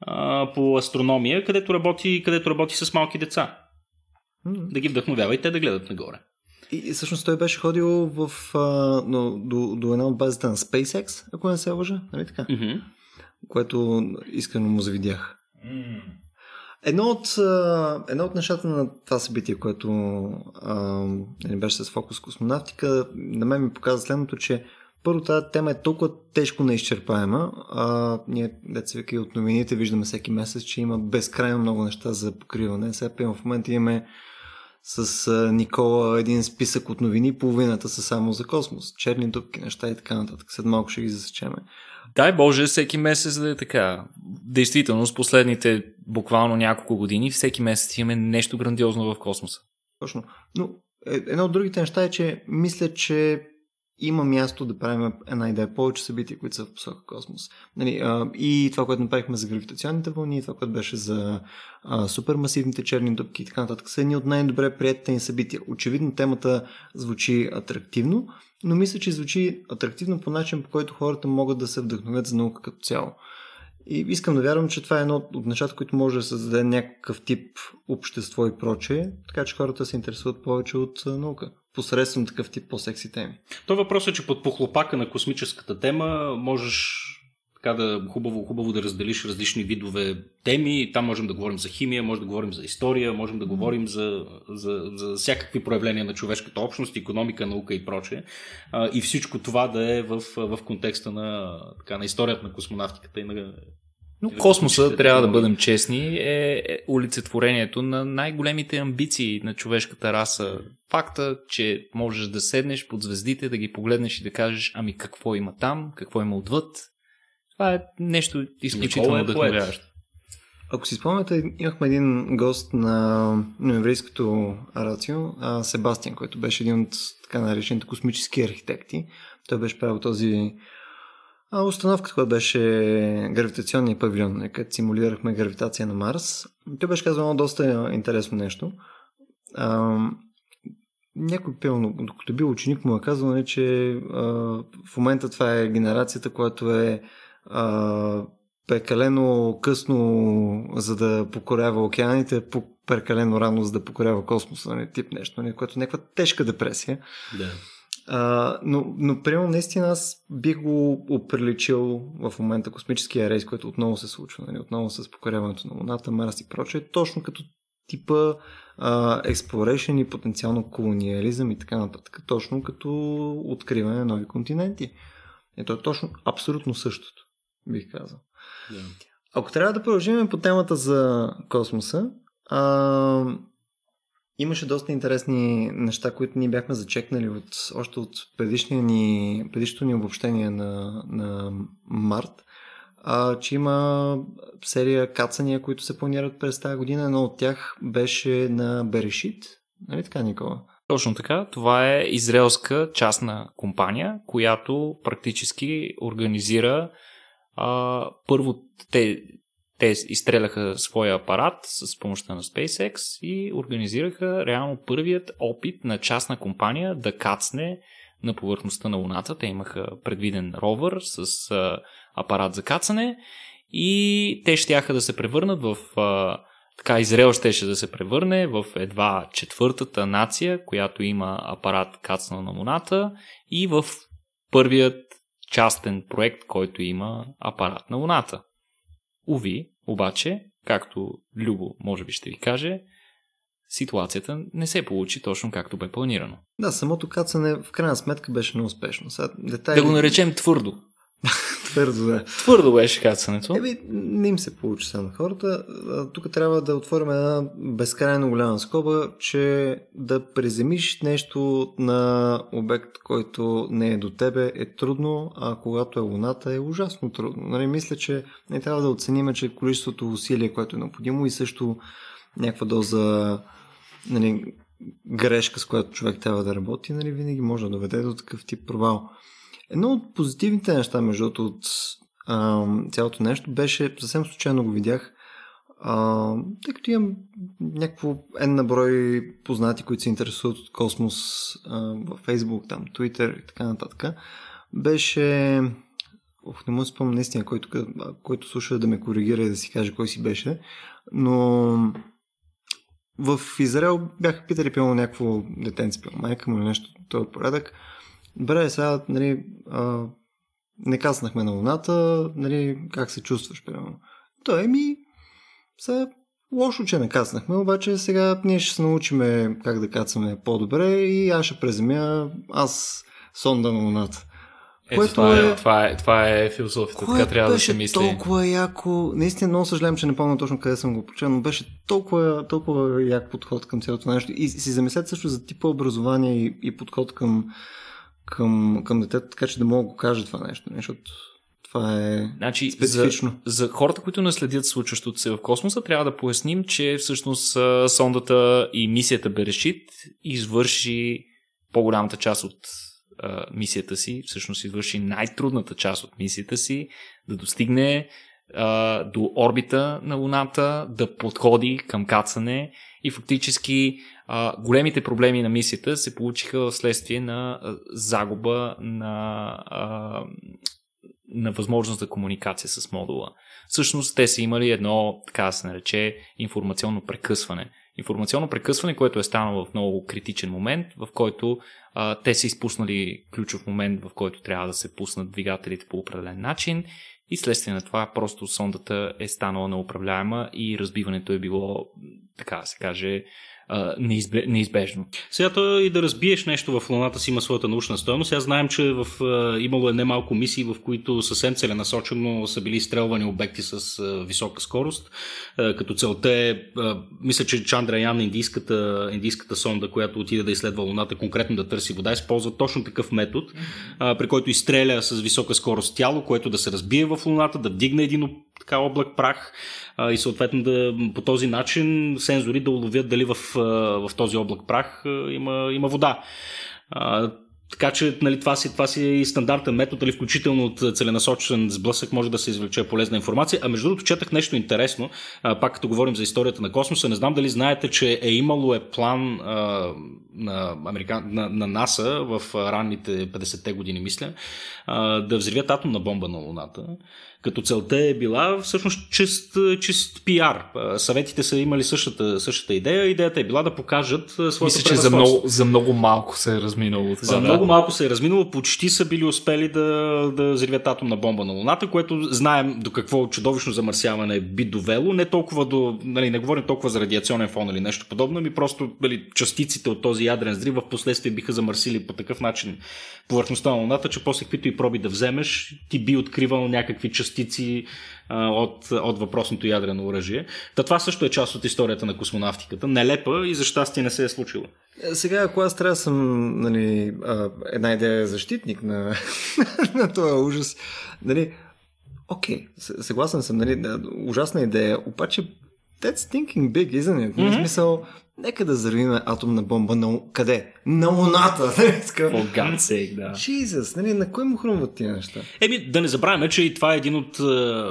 а, по астрономия, където работи, където работи с малки деца. М. Да ги вдъхновява и те да гледат нагоре. И, и всъщност той беше ходил в, а, но, до, до една от базите на SpaceX, ако не се лъжа, нали така? Мгм. Което искрено му завидях. Едно от, едно от нещата на това събитие, което а, нали, беше с фокус космонавтика, на мен ми показа следното, че първо тази тема е толкова тежко неизчерпаема. А, ние, деца вика и от новините, виждаме всеки месец, че има безкрайно много неща за покриване. Сега пием в момента имаме с а, Никола един списък от новини, половината са само за космос. Черни дупки, неща и така нататък. След малко ще ги засечеме. Дай Боже, всеки месец да е така. Действително, с последните буквално няколко години, всеки месец имаме нещо грандиозно в космоса. Точно. Но е, едно от другите неща е, че мисля, че има място да правим една идея повече събития, които са в посока космос. Нали, а, и това, което направихме за гравитационните вълни, това, което беше за а, супермасивните черни дупки и така нататък, са едни от най-добре приятелите ни събития. Очевидно темата звучи атрактивно, но мисля, че звучи атрактивно по начин, по който хората могат да се вдъхновят за наука като цяло. И искам да вярвам, че това е едно от нещата, които може да създаде някакъв тип общество и прочее, така че хората се интересуват повече от наука посредством такъв тип по-секси теми. То въпрос е, че под похлопака на космическата тема можеш така да хубаво, хубаво да разделиш различни видове теми. Там можем да говорим за химия, може да говорим за история, можем да говорим за, за, за всякакви проявления на човешката общност, економика, наука и прочее. И всичко това да е в, в контекста на, така, на историята на космонавтиката и на но космоса, трябва да бъдем честни, е, е олицетворението на най-големите амбиции на човешката раса. Факта, че можеш да седнеш под звездите, да ги погледнеш и да кажеш, ами какво има там, какво има отвъд. Това е нещо изключително е вдъхновяващо. Ако си спомняте, имахме един гост на еврейското Арацио, Себастиан, който беше един от така наречените космически архитекти. Той беше правил този а установката, която беше гравитационния павилион, където симулирахме гравитация на Марс, той беше казал доста интересно нещо. А, някой пълно, докато бил ученик, му е казал, нали, че а, в момента това е генерацията, която е а, прекалено късно, за да покорява океаните, прекалено рано, за да покорява космоса, нали, тип нещо, нали, което е някаква тежка депресия. Да. А, но, но примерно наистина аз бих го оприличил в момента космическия рейс, който отново се случва, нали, отново с покоряването на Луната, Марс и прочее, точно като типа а, exploration и потенциално колониализъм и така нататък, точно като откриване на нови континенти. Ето е точно абсолютно същото, бих казал. Yeah. Ако трябва да продължим по темата за космоса, а, Имаше доста интересни неща, които ние бяхме зачекнали от, още от предишния ни, предишното ни обобщение на, на март, а, че има серия кацания, които се планират през тази година. Едно от тях беше на Берешит. Нали така, Никола? Точно така. Това е израелска частна компания, която практически организира а, първо те те изстреляха своя апарат с помощта на SpaceX и организираха реално първият опит на частна компания да кацне на повърхността на Луната. Те имаха предвиден ровър с а, апарат за кацане и те щяха да се превърнат в а, така Израел щеше да се превърне в едва четвъртата нация, която има апарат кацна на Луната и в първият частен проект, който има апарат на Луната. Уви, обаче, както Любо може би ще ви каже, ситуацията не се получи точно както бе планирано. Да, самото кацане в крайна сметка беше неуспешно. Сега, детайли... Да го наречем твърдо. Твърдо, да. Твърдо беше кацането. Еби, не им се получи на хората. Тук трябва да отворим една безкрайно голяма скоба, че да приземиш нещо на обект, който не е до тебе, е трудно, а когато е луната е ужасно трудно. Нали, мисля, че не трябва да оценим, че количеството усилие, което е необходимо и също някаква доза нали, грешка, с която човек трябва да работи, нали, винаги може да доведе до такъв тип провал. Едно от позитивните неща, между от а, цялото нещо, беше, съвсем случайно го видях, а, тъй като имам някакво една брой познати, които се интересуват от космос а, в Facebook, там, Twitter и така нататък, беше Ох, не му спомня наистина, който, който слуша да ме коригира и да си каже кой си беше, но в Израел бяха питали пилно някакво детенце, пилно майка му или нещо, този порядък. Добре, сега, нали, а, не каснахме на Луната, нали, как се чувстваш, примерно? Той ми, сега, лошо, че не каснахме, обаче сега ние ще се научиме как да кацаме по-добре и аз ще преземя аз сонда на Луната. Ето, което това, е, е, това, е, това е философията, така трябва да се мисли. толкова яко, наистина много съжалявам, че не помня точно къде съм го почел, но беше толкова, толкова як подход към цялото нещо. И си замислете също за типа образование и, и подход към към, към детето, така че да мога да го кажа това нещо, защото това е значи, специфично. За, за хората, които наследят случващото се в космоса, трябва да поясним, че всъщност сондата и мисията Берешит извърши по-голямата част от а, мисията си, всъщност извърши най-трудната част от мисията си, да достигне а, до орбита на Луната, да подходи към кацане и фактически а, големите проблеми на мисията се получиха вследствие на а, загуба на, а, на възможност за комуникация с модула. Всъщност те са имали едно, така да се нарече, информационно прекъсване. Информационно прекъсване, което е станало в много критичен момент, в който а, те са изпуснали ключов момент, в който трябва да се пуснат двигателите по определен начин и следствие на това просто сондата е станала неуправляема и разбиването е било, така да се каже, неизбе, неизбежно. Сега то и да разбиеш нещо в Луната си има своята научна стоеност. Сега знаем, че в, имало е немалко мисии, в които съвсем целенасочено са били изстрелвани обекти с висока скорост. Като целта е, мисля, че Чандраян, индийската, индийската сонда, която отиде да изследва Луната, конкретно да търси вода, използва точно такъв метод, при който изстреля с висока скорост тяло, което да се разбие в Луната, да вдигне един така облак прах а, и съответно да, по този начин сензори да уловят дали в, в този облак прах има, има вода. А, така че нали, това, си, това си и стандартен метод, или включително от целенасочен сблъсък може да се извлече полезна информация. А между другото, четах нещо интересно, а, пак като говорим за историята на космоса. Не знам дали знаете, че е имало е план а, на, Американ... на, на НАСА в ранните 50-те години, мисля, а, да взривят атомна бомба на Луната като целта е била всъщност чист, чист пиар. Съветите са имали същата, същата идея. Идеята е била да покажат своята Мисля, че за много, за много малко се е разминало. За да. много малко се е разминало. Почти са били успели да, да взривят атомна бомба на Луната, което знаем до какво чудовищно замърсяване би довело. Не толкова до, нали, не говорим толкова за радиационен фон или нещо подобно, ми просто нали, частиците от този ядрен взрив в последствие биха замърсили по такъв начин повърхността на Луната, че после каквито и проби да вземеш, ти би откривал някакви частици а, от, от въпросното ядрено оръжие. Та това също е част от историята на космонавтиката. Нелепа и за щастие не се е случило. Е, сега, ако аз трябва да съм нали, една идея защитник на, на този ужас, нали, окей, съгласен съм, нали, ужасна идея, обаче that's thinking big, isn't it? Mm-hmm. В смисъл, Нека да зарвим атомна бомба на... Къде? На Луната! For God's sake, да. Jesus, нали, на кой му хрумват тия неща? Еми, да не забравяме, че и това е един от е,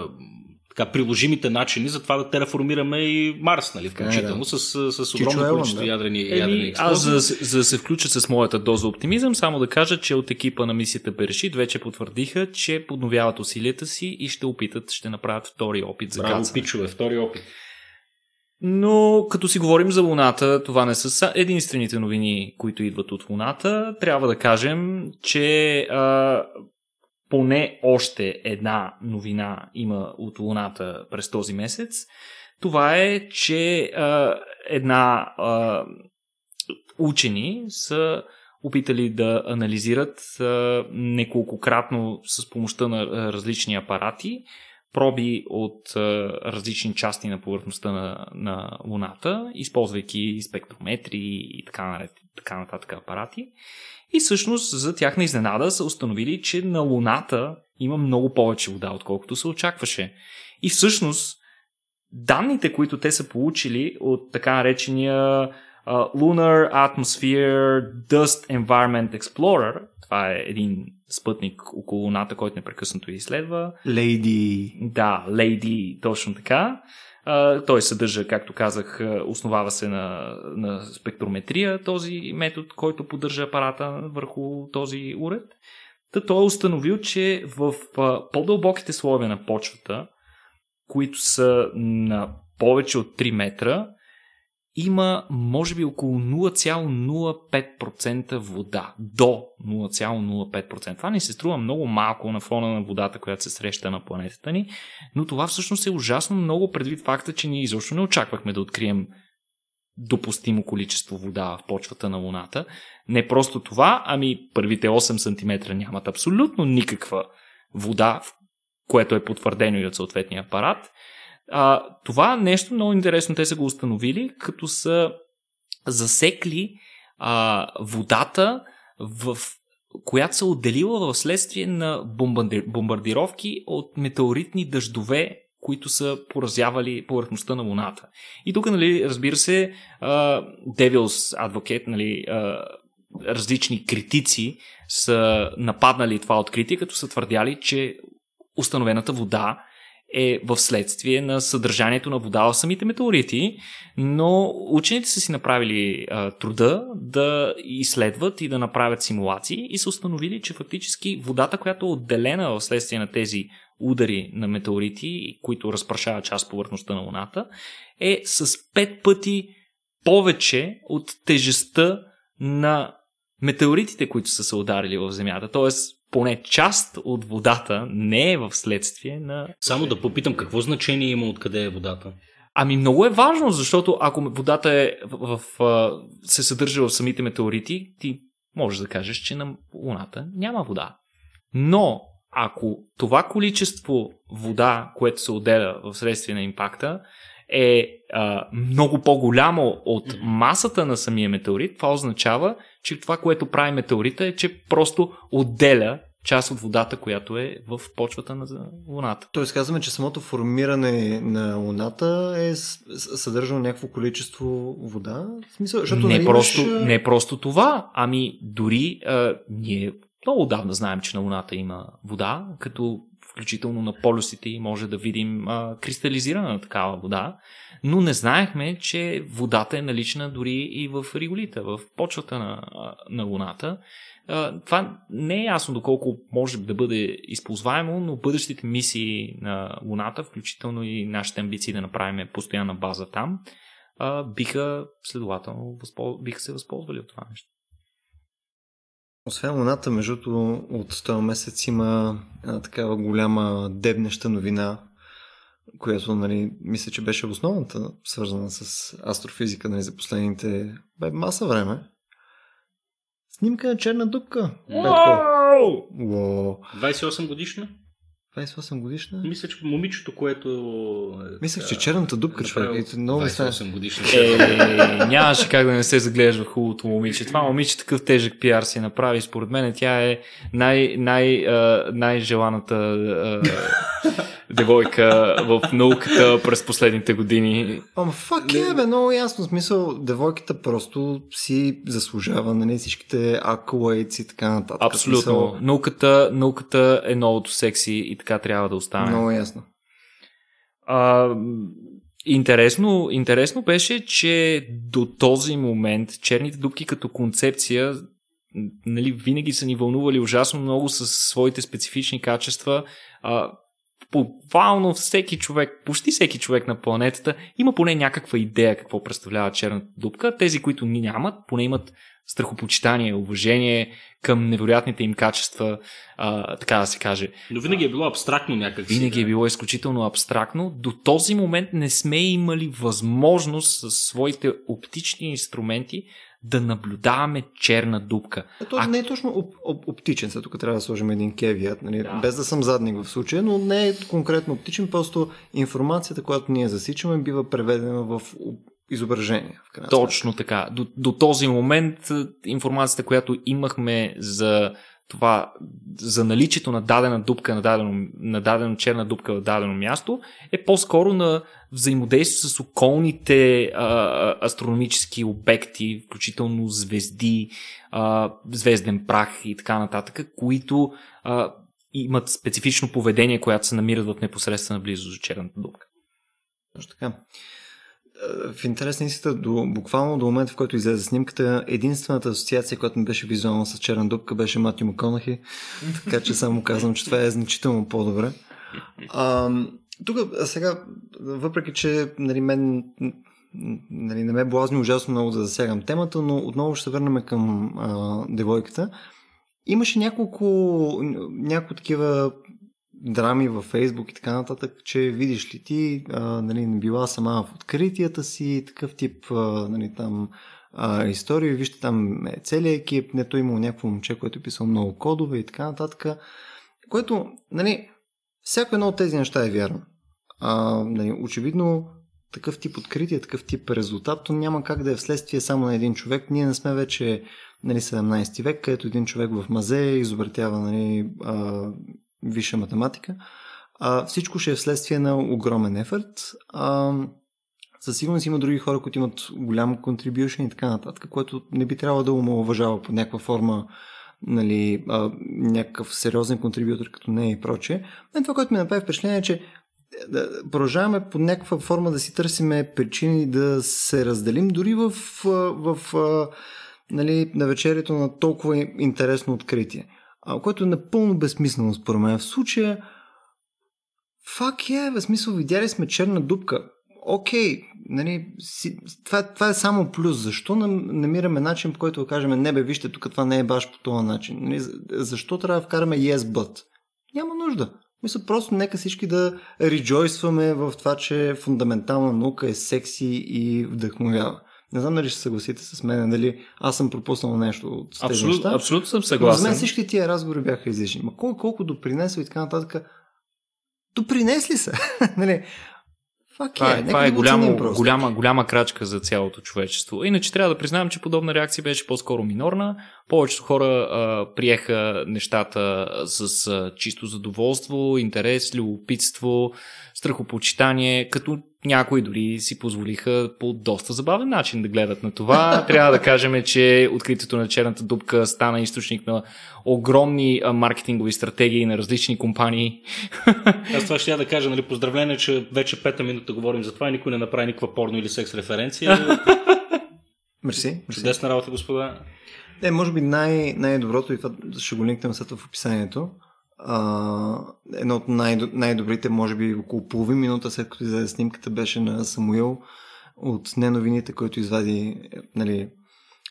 така, приложимите начини за това да тераформираме и Марс, нали, включително, е, да. с, с огромно количество да. ядрени, Еми, ядрени експлозии. Аз, за, за да се включа с моята доза оптимизъм, само да кажа, че от екипа на мисията Берешит вече потвърдиха, че подновяват усилията си и ще опитат, ще направят втори опит за Браво, кацане. пичове, втори опит. Но като си говорим за Луната, това не са единствените новини, които идват от Луната. Трябва да кажем, че а, поне още една новина има от Луната през този месец. Това е, че а, една а, учени са опитали да анализират а, неколкократно с помощта на различни апарати проби от различни части на повърхността на, на Луната, използвайки спектрометри и така, така нататък апарати. И всъщност за тяхна изненада са установили, че на Луната има много повече вода, отколкото се очакваше. И всъщност данните, които те са получили от така наречения uh, Lunar Atmosphere Dust Environment Explorer, това е един спътник около Луната, който непрекъснато изследва. Лейди. Да, Лейди, точно така. Uh, той съдържа, както казах, основава се на, на спектрометрия, този метод, който поддържа апарата върху този уред. Та той е установил, че в по-дълбоките слоеве на почвата, които са на повече от 3 метра, има може би около 0,05% вода. До 0,05%. Това ни се струва много малко на фона на водата, която се среща на планетата ни, но това всъщност е ужасно много предвид факта, че ние изобщо не очаквахме да открием допустимо количество вода в почвата на Луната. Не просто това, ами първите 8 см нямат абсолютно никаква вода, което е потвърдено и от съответния апарат. А, това нещо много интересно те са го установили, като са засекли а, водата, в която се отделила в следствие на бомбардировки от метеоритни дъждове, които са поразявали повърхността на Луната. И тук, нали, разбира се, Devil's Advocate, нали, различни критици са нападнали това откритие, като са твърдяли, че установената вода е в следствие на съдържанието на вода в самите метеорити, но учените са си направили а, труда да изследват и да направят симулации и са установили, че фактически водата, която е отделена в следствие на тези удари на метеорити, които разпрашават част повърхността на Луната, е с пет пъти повече от тежестта на метеоритите, които са се ударили в Земята. Тоест, поне част от водата не е в следствие на... Само да попитам, какво значение има откъде е водата? Ами много е важно, защото ако водата е в, в, се съдържа в самите метеорити, ти можеш да кажеш, че на Луната няма вода. Но ако това количество вода, което се отделя в следствие на импакта, е а, много по-голямо от масата на самия метеорит, това означава, че това, което прави метеорита е, че просто отделя част от водата, която е в почвата на Луната. Тоест казваме, че самото формиране на Луната е съдържано някакво количество вода? В смисъл, защото не, не, просто, имаш... не просто това, ами дори а, ние много отдавна знаем, че на Луната има вода, като включително на полюсите и може да видим а, кристализирана такава вода, но не знаехме, че водата е налична дори и в риголита, в почвата на, на Луната. А, това не е ясно доколко може да бъде използваемо, но бъдещите мисии на Луната, включително и нашите амбиции да направим постоянна база там, а, биха следователно възпол... биха се възползвали от това нещо. Освен Луната, между от този месец има а, такава голяма дебнеща новина, която, нали, мисля, че беше основната, свързана с астрофизика нали, за последните бе, маса време. Снимка на черна дупка. Wow! Wow. 28 годишна? 28 годишна? Мисля, че момичето, което... Е, Мислех, че черната дупка, човек. Ето, много 28 годишна. Е, нямаше как да не се загледаш в хубавото момиче. Това момиче такъв тежък пиар си направи. Според мен тя е най, най, най-желаната девойка в науката през последните години. Ама фак е, бе, много ясно. смисъл, девойката просто си заслужава на нали, всичките accolades и така нататък. Абсолютно. Смисъл... Науката, науката е новото секси и така трябва да остане. Много ясно. А, интересно, интересно беше, че до този момент черните дубки като концепция нали, винаги са ни вълнували ужасно много с своите специфични качества. А, буквално всеки човек, почти всеки човек на планетата има поне някаква идея какво представлява черната дупка. Тези, които нямат, поне имат страхопочитание, уважение към невероятните им качества, а, така да се каже. Но винаги е било абстрактно някак. Винаги е било изключително абстрактно. До този момент не сме имали възможност с своите оптични инструменти да наблюдаваме черна дупка. Ето а... не е точно оп- оп- оптичен, сега тук трябва да сложим един кевият, нали? да. без да съм задник в случая, но не е конкретно оптичен, просто информацията, която ние засичаме, бива преведена в изображение. В Точно така. До, до този момент е, информацията, която имахме за това, за наличието на дадена дупка, на дадено, на дадена черна дупка в дадено място, е по-скоро на взаимодействие с околните а, астрономически обекти, включително звезди, а, звезден прах и така нататък, които а, имат специфично поведение, което се намират в непосредствена близост до черната дупка. Точно така в интерес на истината, до, буквално до момента, в който излезе снимката, единствената асоциация, която ми беше визуална с черна дупка, беше Матю Маконахи. така че само казвам, че това е значително по-добре. А, тук сега, въпреки че нали, мен нали, не ме блазни ужасно много да засягам темата, но отново ще се върнем към а, девойката. Имаше няколко, няколко такива драми във Фейсбук и така нататък, че видиш ли ти, а, нали, не била сама в откритията си, такъв тип а, нали, там а, истории, вижте там е целият екип, не той имал някакво момче, което е писал много кодове и така нататък, което, нали, всяко едно от тези неща е вярно. А, нали, очевидно, такъв тип откритие, такъв тип резултат, то няма как да е вследствие само на един човек. Ние не сме вече нали, 17 век, където един човек в мазе изобретява нали, а, висша математика. А, всичко ще е вследствие на огромен ефорт. А, със сигурност има други хора, които имат голям contribution и така нататък, което не би трябвало да омалуважава по някаква форма нали, а, някакъв сериозен контрибютор като не и прочее. Но това, което ми направи впечатление е, че да продължаваме по някаква форма да си търсиме причини да се разделим дори в, в, в нали, на вечерието на толкова интересно откритие. А, което е напълно безсмислено според мен. В случая фак е, в смисъл видяли сме черна дупка. Окей, нали, си, това, това е само плюс. Защо намираме начин, по който да кажем, не бе, вижте, тук това не е баш по този начин. Нали, защо трябва да вкараме yes, but? Няма нужда. Мисля, просто нека всички да реджойстваме в това, че фундаментална наука е секси и вдъхновява. Не знам дали ще съгласите с мен, дали аз съм пропуснал нещо от тези абсолют, неща. Абсолютно съм съгласен. за мен всички тия разговори бяха излишни. Ма колко, колко допринесва и така нататък. Допринесли са. нали? Фак това е, това е да голямо, голяма, голяма крачка за цялото човечество. Иначе трябва да признаем, че подобна реакция беше по-скоро минорна. Повечето хора а, приеха нещата с а, чисто задоволство, интерес, любопитство, страхопочитание, като някои дори си позволиха по доста забавен начин да гледат на това. Трябва да кажем, че откритието на черната дупка стана източник на огромни маркетингови стратегии на различни компании. Аз това ще я да кажа, нали, поздравление, че вече пета минута говорим за това и никой не направи никаква порно или секс референция. Мерси. Чудесна работа, господа. Не, може би най- най-доброто и това ще го линкнем след в описанието а, едно от най- най-добрите, може би около половин минута след като издаде снимката беше на Самуил от неновините, който извади нали,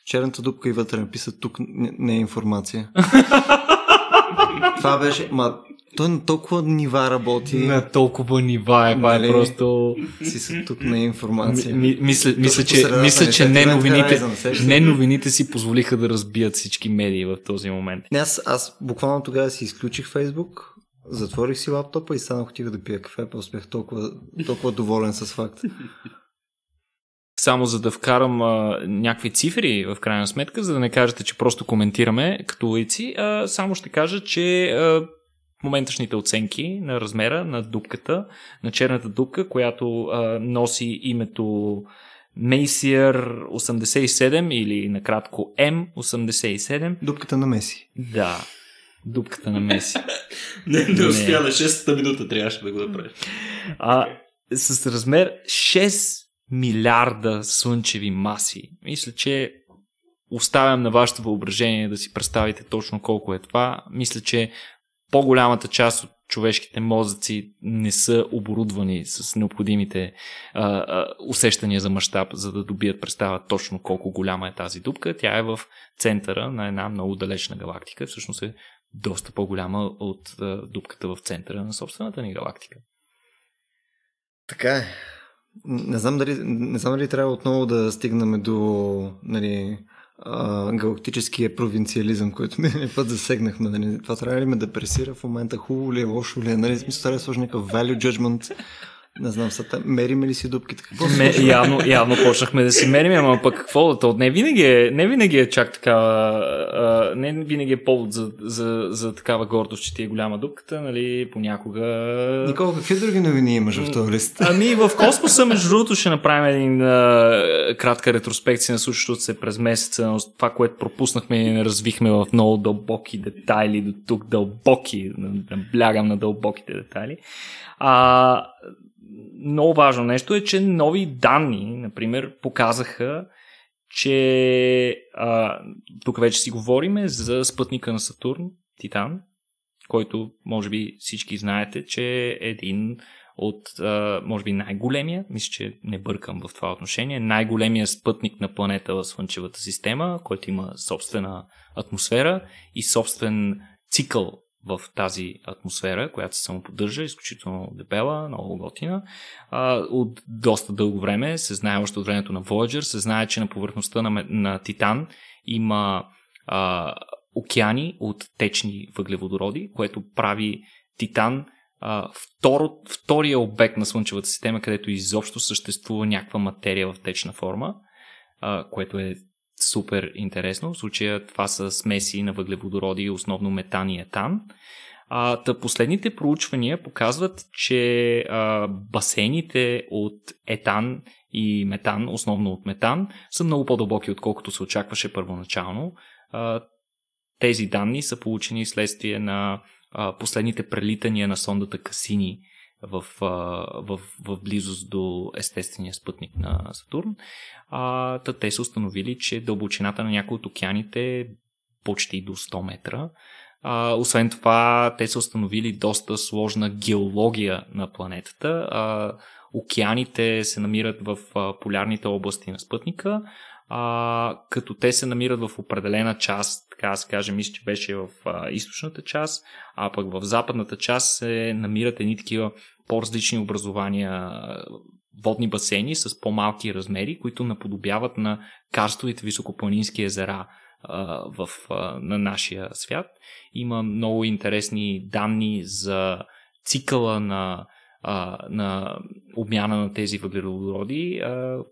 черната дупка и вътре написа тук не, не е информация. Това беше, ма, той на толкова нива работи. На толкова нива е, това е нали? просто... Си са тук на информация. Ми, мисля, мисля, че, мисля, че не новините, не новините си позволиха да разбият всички медии в този момент. Не, аз, аз буквално тогава си изключих Фейсбук, затворих си лаптопа и станах отива да пия кафе, просто бях толкова, толкова доволен с факт. Само за да вкарам а, някакви цифри в крайна сметка, за да не кажете, че просто коментираме като улици, а, само ще кажа, че а, моменташните оценки на размера на дупката, на черната дупка, която а, носи името Messier 87 или накратко M87. Дупката на Меси. Да, дупката на Меси. не, не успя на 6-та минута трябваше да го направиш. А, с размер 6 милиарда слънчеви маси. Мисля, че оставям на вашето въображение да си представите точно колко е това. Мисля, че по-голямата част от човешките мозъци не са оборудвани с необходимите а, а, усещания за мащаб, за да добият представа точно колко голяма е тази дупка. Тя е в центъра на една много далечна галактика. Всъщност е доста по-голяма от а, дупката в центъра на собствената ни галактика. Така е. Не знам дали, не знам дали трябва отново да стигнем до нали, галактическия провинциализъм, който миналия път засегнахме. Нали? Това трябва ли ме да пресира в момента? Хубаво ли е, лошо ли е? Нали? Смисъл, трябва да сложи някакъв value judgment не знам, са там, мериме ли си дупките? Какво Ме, явно, явно почнахме да си мерим, ама пък какво? То не винаги е, не винаги е чак така, а, не винаги е повод за, за, за такава гордост, че ти е голяма дупката, нали, понякога... Никола, какви други новини имаш в този лист? Ами в космоса, между другото, ще направим един а, кратка ретроспекция на случващото се през месеца, но това, което пропуснахме и не развихме в много дълбоки детайли, до тук дълбоки, наблягам на дълбоките детайли. А, много важно нещо е, че нови данни, например, показаха, че а, тук вече си говориме за спътника на Сатурн, Титан, който може би всички знаете, че е един от, а, може би, най-големия, мисля, че не бъркам в това отношение, най-големия спътник на планета в Слънчевата система, който има собствена атмосфера и собствен цикъл в тази атмосфера, която се самоподдържа, изключително дебела, много готина. От доста дълго време се знае още от времето на Voyager, се знае, че на повърхността на, на Титан има а, океани от течни въглеводороди, което прави Титан а, второ, втория обект на Слънчевата система, където изобщо съществува някаква материя в течна форма, а, което е супер интересно. В случая това са смеси на въглеводороди, основно метан и етан. А, та последните проучвания показват, че а, басейните от етан и метан, основно от метан, са много по-дълбоки, отколкото се очакваше първоначално. А, тези данни са получени следствие на а, последните прелитания на сондата Касини в, в, в близост до естествения спътник на Сатурн. А, те са установили, че дълбочината на някои от океаните е почти до 100 метра. А, освен това, те са установили доста сложна геология на планетата. А, океаните се намират в а, полярните области на спътника, а, като те се намират в определена част, така да се каже, мисля, че беше в а, източната част, а пък в западната част се намират едни такива по-различни образования, водни басейни с по-малки размери, които наподобяват на карстовите високопланински езера в, на нашия свят. Има много интересни данни за цикъла на, на обмяна на тези въглеродороди,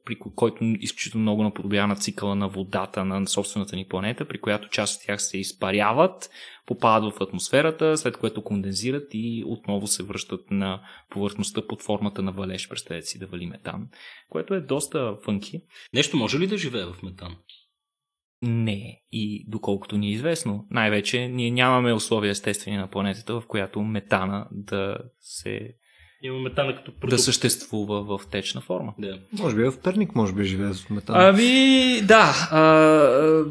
при който изключително много наподобява на цикъла на водата на собствената ни планета, при която част от тях се изпаряват, попадат в атмосферата, след което кондензират и отново се връщат на повърхността под формата на валеж, представете си да вали метан, което е доста фънки. Нещо може ли да живее в метан? Не. И доколкото ни е известно, най-вече ние нямаме условия естествени на планетата, в която метана да се има метана като продукт. Да съществува в течна форма. Да. Може би в Перник, може би живее с метан. Ами, да. А,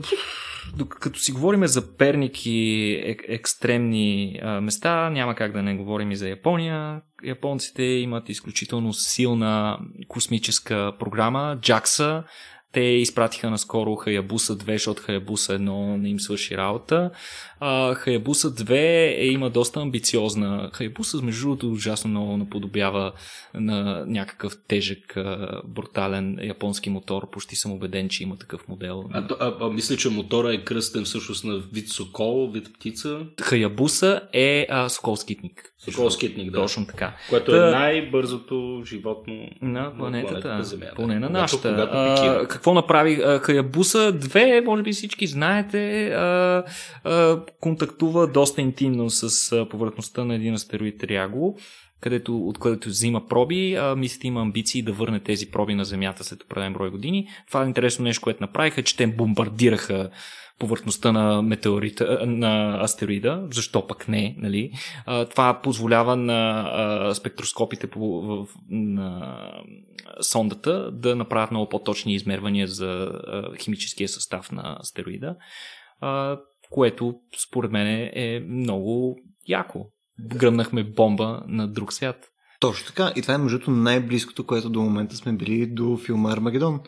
като си говорим за Перник и ек- екстремни а, места, няма как да не говорим и за Япония. Японците имат изключително силна космическа програма, JAXA, те изпратиха наскоро Хаябуса 2, защото Хаябуса 1 не им свърши работа. А, Хаябуса 2 е, има доста амбициозна. Хаябуса, между другото, ужасно много наподобява на някакъв тежък, брутален японски мотор. Почти съм убеден, че има такъв модел. А, а, а мисля, че мотора е кръстен всъщност на вид сокол, вид птица. Хаябуса е а, сокол скитник. Сокол скитник, да. Точно така. Което Та... е най-бързото животно на планетата. На планетата Земя. Поне на нашата. Когато, когато какво направи Хаябуса 2, може би всички знаете, а, а, контактува доста интимно с повърхността на един астероид Ряго, където, откъдето взима проби. А, мислите има амбиции да върне тези проби на Земята след определен брой години. Това е интересно нещо, което направиха, че те бомбардираха повърхността на метеорита, на астероида, защо пък не, нали? Това позволява на спектроскопите по, в, на сондата да направят много по-точни измервания за химическия състав на астероида, което според мен е много яко. Гръмнахме бомба на друг свят. Точно така. И това е между най-близкото, което до момента сме били до филма Армагедон.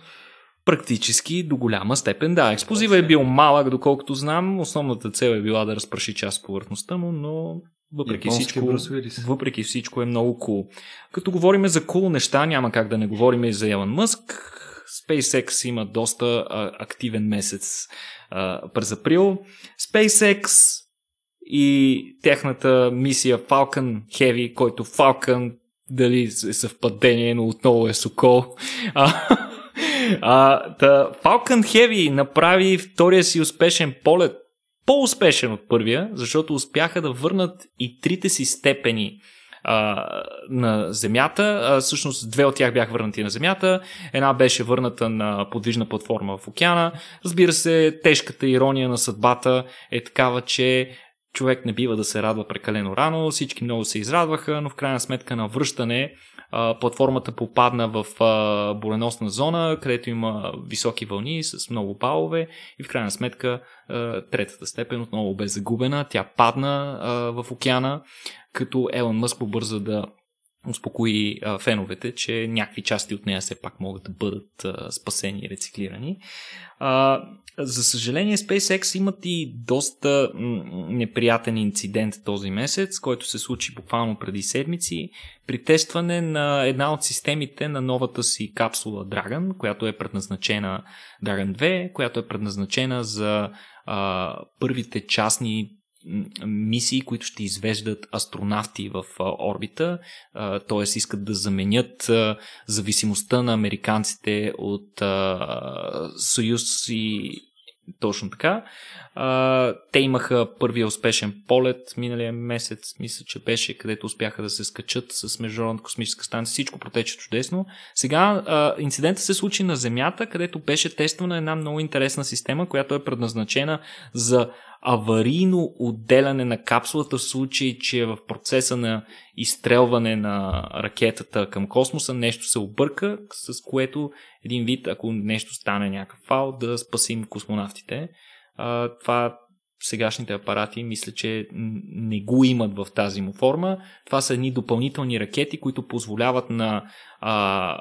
Практически до голяма степен, да. Експлозива е бил малък, доколкото знам. Основната цел е била да разпраши част повърхността му, но въпреки всичко, въпреки всичко е много кул. Cool. Като говорим за кул cool неща, няма как да не говорим и за Елън Мъск. SpaceX има доста а, активен месец а, през април. SpaceX и техната мисия Falcon Heavy, който Falcon дали е съвпадение, но отново е Сокол. А, а, да, Falcon Heavy направи втория си успешен полет, по-успешен от първия, защото успяха да върнат и трите си степени а, на Земята. А, всъщност две от тях бяха върнати на Земята. Една беше върната на подвижна платформа в океана. Разбира се, тежката ирония на съдбата е такава, че човек не бива да се радва прекалено рано. Всички много се израдваха, но в крайна сметка на връщане платформата попадна в буреносна зона, където има високи вълни с много балове и в крайна сметка третата степен отново бе загубена. Тя падна в океана, като Елън Мъск побърза да успокои а, феновете, че някакви части от нея все пак могат да бъдат а, спасени и рециклирани. А, за съжаление, SpaceX имат и доста неприятен инцидент този месец, който се случи буквално преди седмици при тестване на една от системите на новата си капсула Dragon, която е предназначена Dragon 2, която е предназначена за а, първите частни мисии, които ще извеждат астронавти в орбита, т.е. искат да заменят зависимостта на американците от Съюз и точно така. Те имаха първия успешен полет миналия месец, мисля, че беше, където успяха да се скачат с Международната космическа станция. Всичко протече чудесно. Сега инцидента се случи на Земята, където беше тествана една много интересна система, която е предназначена за аварийно отделяне на капсулата в случай, че е в процеса на изстрелване на ракетата към космоса нещо се обърка, с което един вид, ако нещо стане някакъв фал, да спасим космонавтите. Това сегашните апарати мисля, че не го имат в тази му форма. Това са едни допълнителни ракети, които позволяват на а,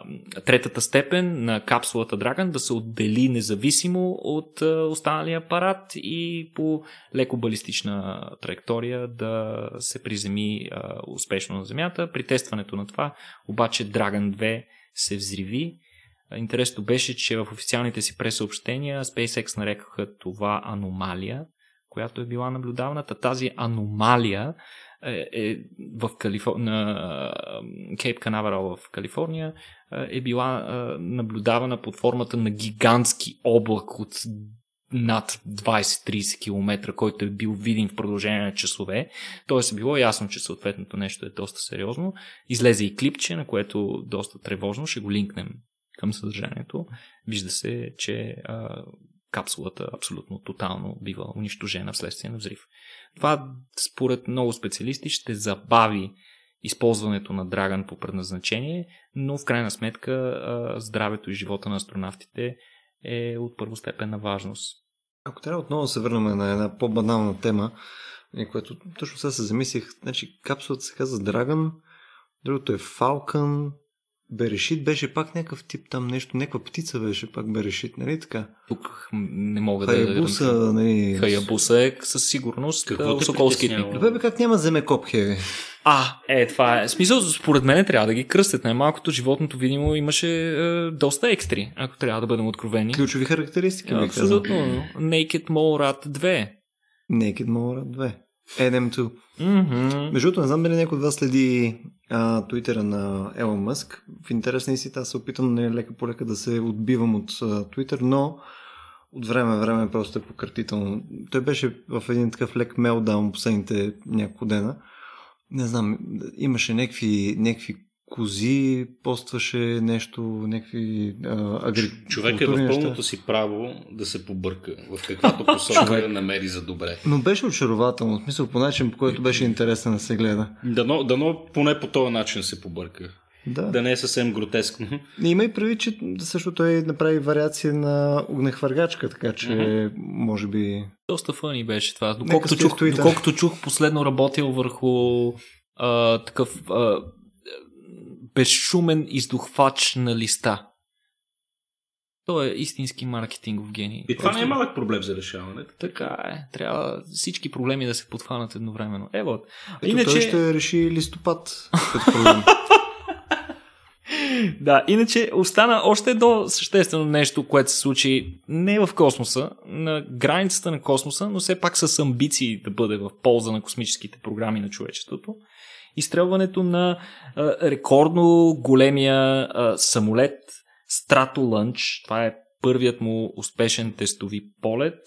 третата степен на капсулата Dragon да се отдели независимо от а, останалия апарат и по леко балистична траектория да се приземи а, успешно на Земята. При тестването на това обаче Dragon 2 се взриви. Интересното беше, че в официалните си пресъобщения SpaceX нарекаха това аномалия, която е била наблюдаваната. Тази аномалия е, е в Калифор... на Кейп Канаверал в Калифорния е била наблюдавана под формата на гигантски облак от над 20-30 км, който е бил виден в продължение на часове. Тоест е било ясно, че съответното нещо е доста сериозно. Излезе и клипче, на което доста тревожно. Ще го линкнем към съдържанието. Вижда се, че капсулата абсолютно тотално бива унищожена вследствие на взрив. Това, според много специалисти, ще забави използването на Драган по предназначение, но в крайна сметка здравето и живота на астронавтите е от първостепенна важност. Ако трябва отново се върнем на една по-банална тема, което точно сега се замислих, значи капсулата се казва Драган, другото е Falcon, Берешит беше пак някакъв тип там нещо, някаква птица беше пак Берешит, нали така? Тук не мога Хаябуса, да... нали... Хаябуса е със сигурност Какво Соколски. Добре, бе, как няма земекоп, хеви? А, е, това е. Смисъл, според мен трябва да ги кръстят. Най-малкото животното, видимо, имаше е, доста екстри, ако трябва да бъдем откровени. Ключови характеристики, бих Абсолютно. Naked Mole Rat 2. Naked Mole Rat 2. NM2. Mm-hmm. Между другото, не знам дали някой от вас следи а, твитера на Елон Мъск. В интерес на истина, аз се опитам не лека по лека да се отбивам от Твитър, но от време на време просто е пократително. Той беше в един такъв лек мелдаун последните няколко дена. Не знам, имаше някакви, някакви кози, постваше нещо, някакви агри... Човек е в пълното си право да се побърка в каквато посока да намери за добре. Но беше очарователно, в смисъл по начин, по който беше интересен да се гледа. Дано, дано поне по този начин се побърка. Да. да не е съвсем гротескно. Има и прави, че също той направи вариация на огнехвъргачка, така че mm-hmm. може би... Доста фъни беше това. Доколкото чух, доколкото чух последно работил върху а, такъв а, безшумен издухвач на листа. Той е истински маркетингов гений. И това Просто... не е малък проблем за решаване. Така е. Трябва всички проблеми да се подхванат едновременно. Е, вот. Ето иначе... той ще реши листопад като проблем. да, иначе остана още едно съществено нещо, което се случи не в космоса, на границата на космоса, но все пак с амбиции да бъде в полза на космическите програми на човечеството изстрелването на а, рекордно големия а, самолет Stratolunch. Това е първият му успешен тестови полет.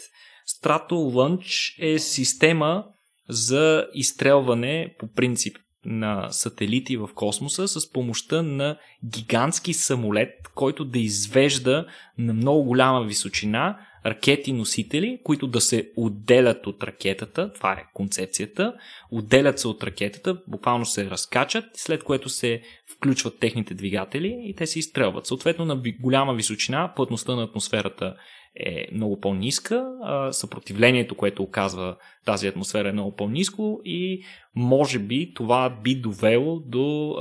Stratolunch е система за изстрелване по принцип на сателити в космоса с помощта на гигантски самолет, който да извежда на много голяма височина ракети-носители, които да се отделят от ракетата, това е концепцията, отделят се от ракетата, буквално се разкачат, след което се включват техните двигатели и те се изстрелват. Съответно на голяма височина плътността на атмосферата е много по-ниска, съпротивлението, което оказва тази атмосфера е много по-ниско и може би това би довело до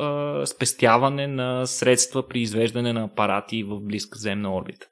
спестяване на средства при извеждане на апарати в близка земна орбита.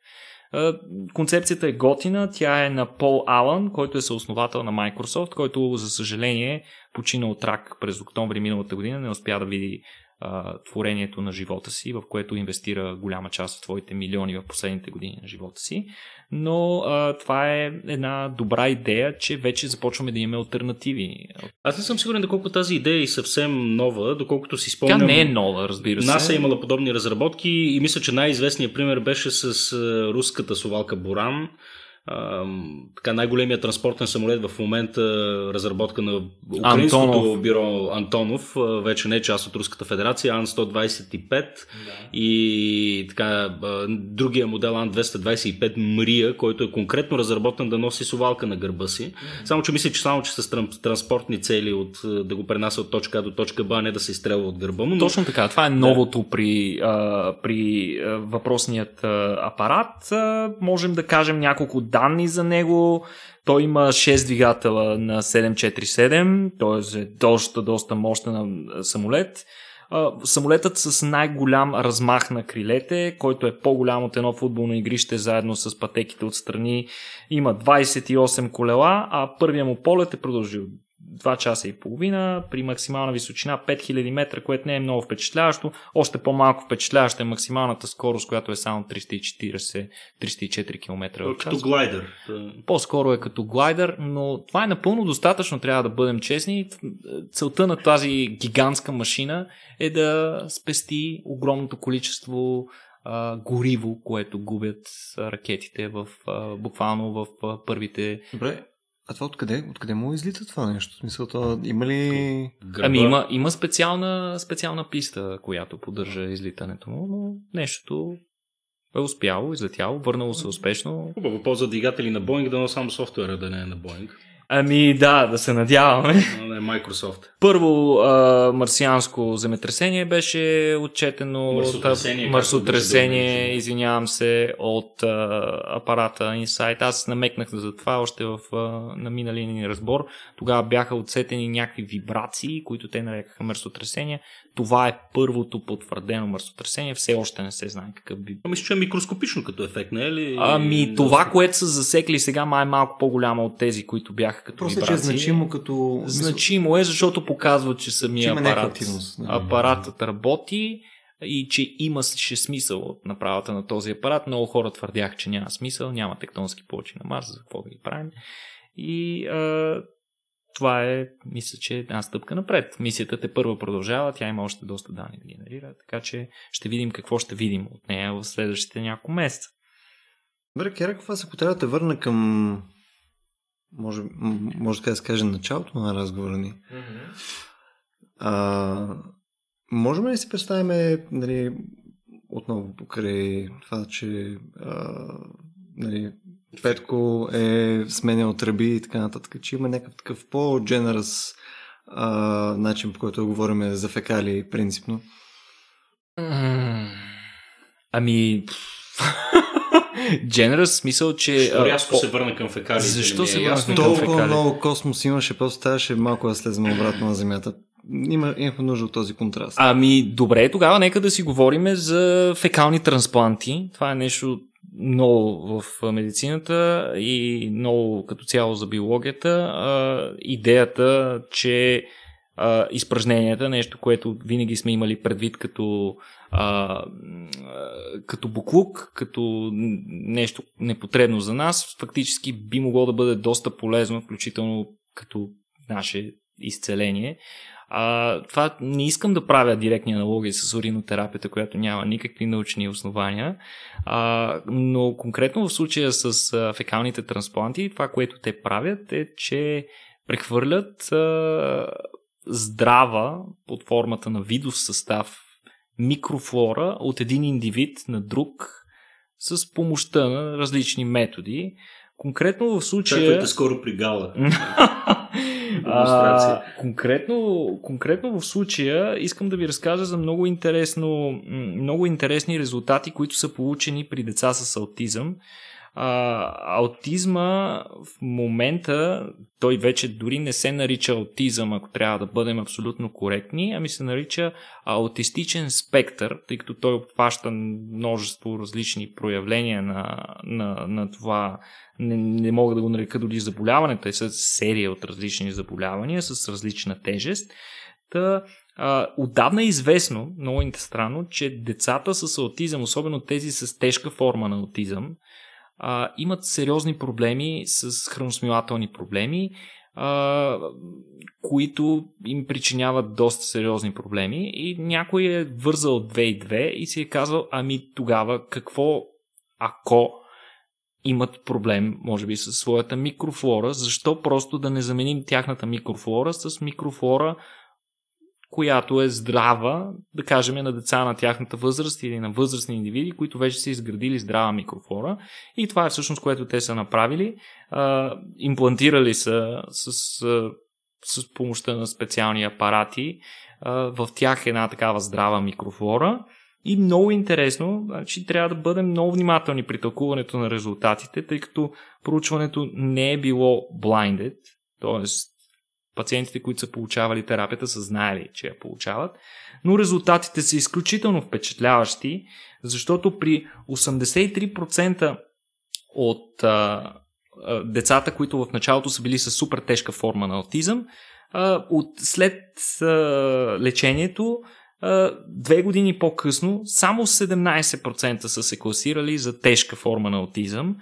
Концепцията е готина, тя е на Пол Алън, който е съосновател на Microsoft, който за съжаление почина от рак през октомври миналата година, не успя да види а, творението на живота си, в което инвестира голяма част от твоите милиони в последните години на живота си. Но а, това е една добра идея, че вече започваме да имаме альтернативи. Аз не съм сигурен доколко тази идея е съвсем нова, доколкото си спомням. Тя не е нова, разбира се. НАСА е имала подобни разработки и мисля, че най-известният пример беше с руската совалка Боран а, така най-големият транспортен самолет в момента разработка на украинското Антонов. бюро Антонов, а, вече не е част от Руската федерация, Ан-125 да. и така, а, другия модел Ан-225 Мрия, който е конкретно разработен да носи совалка на гърба си. Само, че мисля, че само, че с тран- транспортни цели от, да го пренася от точка А до точка Б, а не да се изстрелва от гърба му. Но... Точно така. Това е новото при, а, при а, въпросният а, апарат. А, можем да кажем няколко данни за него. Той има 6 двигателя на 747, т.е. е доста, доста мощен самолет. Самолетът с най-голям размах на крилете, който е по-голям от едно футболно игрище заедно с пътеките отстрани, има 28 колела, а първия му полет е продължил 2 часа и половина при максимална височина 5000 метра, което не е много впечатляващо. Още по-малко впечатляваща е максималната скорост, която е само 340-304 км Като глайдер. По-скоро е като глайдер, но това е напълно достатъчно, трябва да бъдем честни. Целта на тази гигантска машина е да спести огромното количество а, гориво, което губят ракетите в, а, буквално в а, първите Добре, а това откъде? Откъде му излита това нещо? Смисъл, то има ли... Гърба. Ами има, има специална, специална писта, която поддържа излитането му, но нещото е успяло, излетяло, върнало се успешно. Хубаво, ползва двигатели на Боинг, да но само софтуера да не е на Боинг, Ами да, да се надяваме. Microsoft. Първо а, марсианско земетресение беше отчетено Мърсотресение, от беше, да. извинявам се, от а, апарата Insight. Аз намекнах за това още в, а, на миналия ни разбор. Тогава бяха отсетени някакви вибрации, които те нарекаха мърсотресения. Това е първото потвърдено мърсотресение. Все още не се знае какъв би А Мисля, че е микроскопично като ефект, не е ли? Ами това, което са засекли сега, май е малко по-голямо от тези, които бяха като Просто, че е вибрации. значимо като... Значимо е, защото показва, че Че самия някаква апарат, апаратът работи и че има ще смисъл от направата на този апарат. Много хора твърдяха, че няма смисъл, няма тектонски плочи на Марс, за какво да ги правим. И а, това е, мисля, че една стъпка напред. Мисията те първа продължава, тя има още доста данни да генерира, така че ще видим какво ще видим от нея в следващите няколко месеца. Добре, Кераков, аз ако трябва да те върна към може, може така да се каже началото на разговора ни. А, можем ли да си представим, нали, отново покрай това, че а, нали, Петко е сменял тръби и така нататък, че има някакъв такъв по-дженеръс а, начин, по който говорим за фекали принципно. М, Ами... Generous смисъл, че... Рязко се върна към фекалите? Защо е се ясно. върна към Толкова фекали. много космос имаше, просто трябваше малко да слезем обратно на Земята. Има, имахме нужда от този контраст. Ами, добре, тогава нека да си говорим за фекални транспланти. Това е нещо ново в медицината и много като цяло за биологията. А, идеята, че а, изпражненията, нещо, което винаги сме имали предвид като, а, като буклук, като нещо непотребно за нас, фактически би могло да бъде доста полезно, включително като наше изцеление. А, това не искам да правя директни аналогии с уринотерапията, която няма никакви научни основания, а, но конкретно в случая с фекалните транспланти, това, което те правят е, че прехвърлят а, здрава под формата на видов състав микрофлора от един индивид на друг с помощта на различни методи. Конкретно в случая... Чакайте скоро при гала. а, конкретно, конкретно в случая искам да ви разкажа за много, интересно, много интересни резултати, които са получени при деца с аутизъм. А, аутизма в момента, той вече дори не се нарича аутизъм, ако трябва да бъдем абсолютно коректни, ами се нарича аутистичен спектър, тъй като той обхваща множество различни проявления на, на, на това не, не мога да го нарека дори заболяване, те са серия от различни заболявания с различна тежест. Та, а, отдавна е известно, много странно, че децата с аутизъм, особено тези с тежка форма на аутизъм, а, имат сериозни проблеми с храносмилателни проблеми, а, които им причиняват доста сериозни проблеми и някой е вързал 2 и 2 и си е казал, ами тогава какво ако имат проблем, може би, с своята микрофлора. Защо просто да не заменим тяхната микрофлора с микрофлора, която е здрава, да кажем, на деца на тяхната възраст или на възрастни индивиди, които вече са изградили здрава микрофлора. И това е всъщност което те са направили. А, имплантирали са с, с, с помощта на специални апарати а, в тях една такава здрава микрофлора. И много интересно, значи трябва да бъдем много внимателни при тълкуването на резултатите, тъй като проучването не е било blinded, т.е пациентите, които са получавали терапията, са знаели, че я получават. Но резултатите са изключително впечатляващи, защото при 83% от а, а, децата, които в началото са били с супер тежка форма на аутизъм, а, от, след а, лечението, а, две години по-късно, само 17% са се класирали за тежка форма на аутизъм,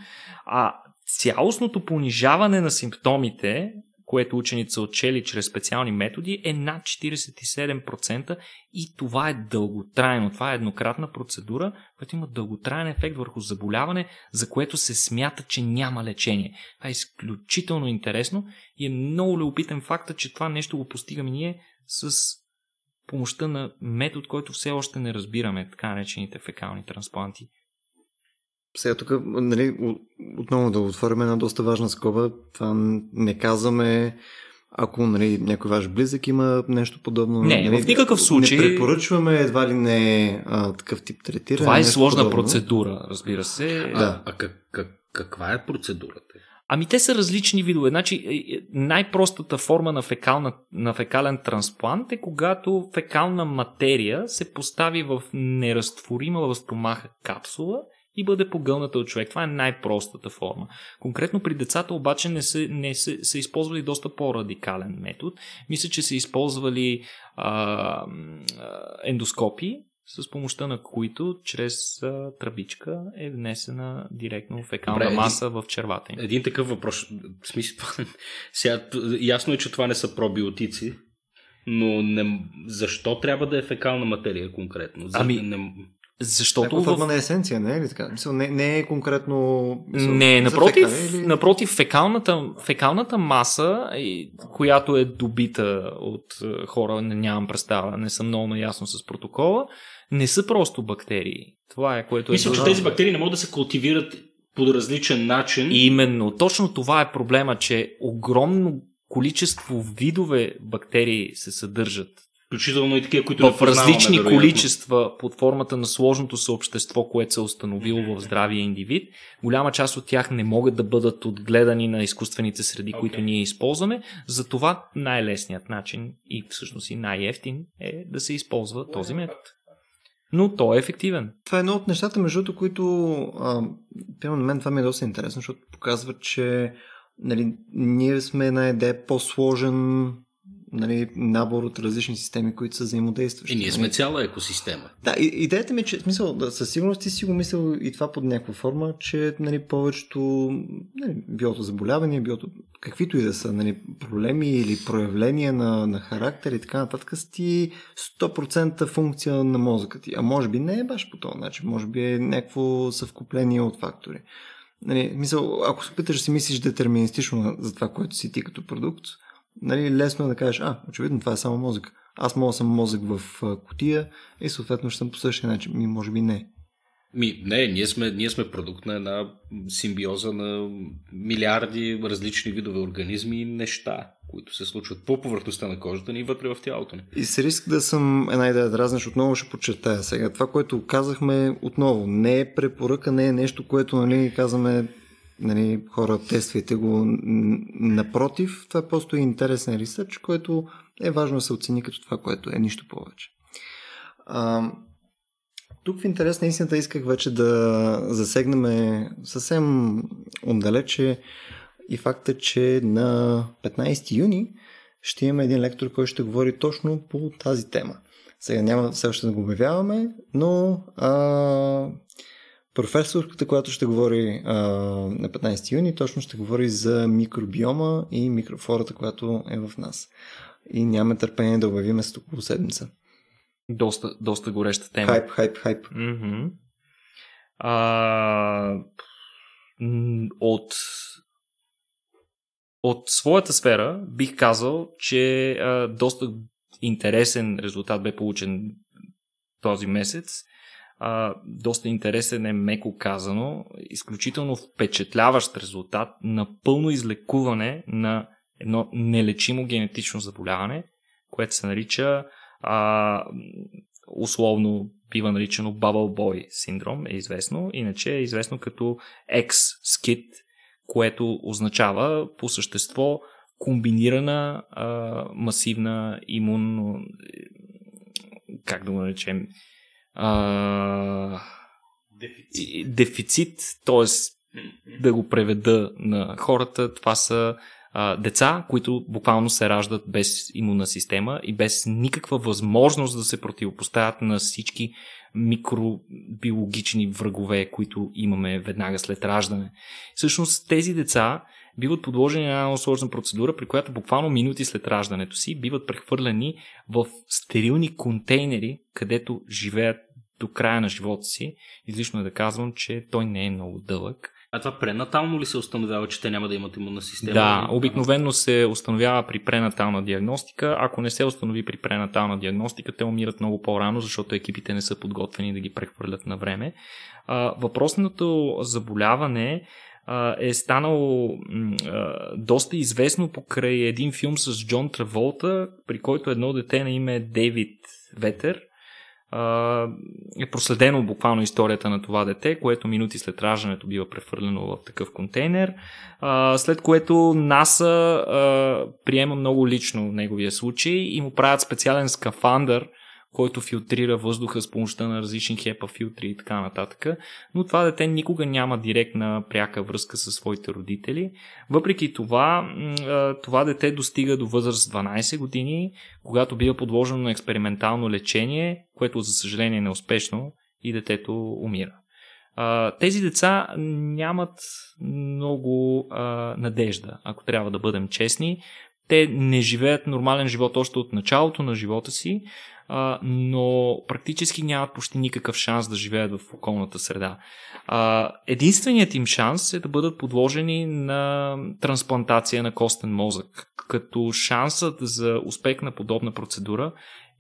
а цялостното понижаване на симптомите което учените са отчели чрез специални методи, е над 47% и това е дълготрайно. Това е еднократна процедура, която има дълготраен ефект върху заболяване, за което се смята, че няма лечение. Това е изключително интересно и е много любопитен факта, че това нещо го постигаме ние с помощта на метод, който все още не разбираме, така наречените фекални транспланти. Сега тук, нали, отново да отворим една доста важна скоба. Това не казваме ако нали, някой ваш близък има нещо подобно. Не, нали, в никакъв случай. Не препоръчваме едва ли не а, такъв тип третиране. Това е сложна подобно. процедура, разбира се. А, да. а как, как, каква е процедурата? Ами те са различни видове. Значи, е, е, най-простата форма на, фекална, на фекален трансплант е когато фекална материя се постави в неразтворима в стомаха капсула и бъде погълната от човек. Това е най-простата форма. Конкретно при децата обаче не са, не са, са използвали доста по-радикален метод. Мисля, че са използвали а, ендоскопи, с помощта на които чрез а, тръбичка е внесена директно фекална Добре, маса един, в червата им. Един такъв въпрос. В смисъл, сега, ясно е, че това не са пробиотици, но не, защо трябва да е фекална материя конкретно? За, ами, не... Защото. Някаква форма в... на есенция, не е ли така? Мисъл, не, не е конкретно. Мисъл, не, напротив, фека, или... напротив фекалната, фекалната маса, която е добита от е, хора, не, нямам представа, не съм много наясно с протокола, не са просто бактерии. Това е което е. Мисля, че тези бактерии не могат да се култивират по различен начин. И именно, точно това е проблема, че огромно количество видове бактерии се съдържат Включително и такива, които в различни вероятно. количества под формата на сложното съобщество, което се е установило в здравия индивид. Голяма част от тях не могат да бъдат отгледани на изкуствените среди, okay. които ние използваме. Затова най-лесният начин и всъщност и най-ефтин е да се използва този метод. Но той е ефективен. Това е едно от нещата, между които, а, на мен това ми е доста интересно, защото показва, че нали, ние сме една идея по-сложен нали, набор от различни системи, които са взаимодействащи. И ние сме нали? цяла екосистема. Да, идеята ми е, че смисъл, да, със сигурност ти си го мислил и това под някаква форма, че нали, повечето нали, биото заболявания, биото, каквито и да са нали, проблеми или проявления на, на характер и така нататък, са ти 100% функция на мозъка ти. А може би не е баш по този начин, може би е някакво съвкупление от фактори. Нали, мисъл, ако се опиташ да си мислиш детерминистично за това, което си ти като продукт, нали, лесно е да кажеш, а, очевидно това е само мозък. Аз мога да съм мозък в котия и съответно ще съм по същия начин. Ми, може би не. Ми, не, ние сме, ние сме продукт на една симбиоза на милиарди различни видове организми и неща, които се случват по повърхността на кожата ни и вътре в тялото ни. И с риск да съм една идея да разнеш, отново ще подчертая сега. Това, което казахме отново, не е препоръка, не е нещо, което нали, казваме нали, хора, тествайте го. Напротив, това е просто интересен ресърч, който е важно да се оцени като това, което е нищо повече. А, тук в интерес на истината исках вече да засегнем съвсем отдалече и факта, че на 15 юни ще имаме един лектор, който ще говори точно по тази тема. Сега няма все още да го обявяваме, но а, Професорката, която ще говори а, на 15 юни, точно ще говори за микробиома и микрофлората, която е в нас. И нямаме търпение да обявиме с около седмица. Доста, доста гореща тема. Хайп, хайп, хайп. Mm-hmm. А, от от своята сфера бих казал, че а, доста интересен резултат бе получен този месец. А, доста интересен е меко казано, изключително впечатляващ резултат на пълно излекуване на едно нелечимо генетично заболяване, което се нарича а, условно бива наричано Bubble Boy синдром, е известно. Иначе е известно като X-skit, което означава по същество комбинирана а, масивна имунно как да го наречем а, дефицит, дефицит т.е. да го преведа на хората, това са а, деца, които буквално се раждат без имунна система и без никаква възможност да се противопоставят на всички микробиологични врагове, които имаме веднага след раждане. Всъщност тези деца биват подложени на една много сложна процедура, при която буквално минути след раждането си биват прехвърляни в стерилни контейнери, където живеят до края на живота си. Излишно е да казвам, че той не е много дълъг. А това пренатално ли се установява, че те няма да имат имунна система? Да, обикновено се установява при пренатална диагностика. Ако не се установи при пренатална диагностика, те умират много по-рано, защото екипите не са подготвени да ги прехвърлят на време. Въпросното заболяване е станало доста известно покрай един филм с Джон Траволта, при който едно дете на име Дейвид Ветер е проследено буквално историята на това дете, което минути след раждането бива прехвърлено в такъв контейнер, след което НАСА приема много лично неговия случай и му правят специален скафандър, който филтрира въздуха с помощта на различни хепа филтри и така нататък. Но това дете никога няма директна пряка връзка с своите родители. Въпреки това, това дете достига до възраст 12 години, когато бива подложено на експериментално лечение, което за съжаление е неуспешно и детето умира. Тези деца нямат много надежда, ако трябва да бъдем честни те не живеят нормален живот още от началото на живота си, а, но практически нямат почти никакъв шанс да живеят в околната среда. А, единственият им шанс е да бъдат подложени на трансплантация на костен мозък, като шансът за успех на подобна процедура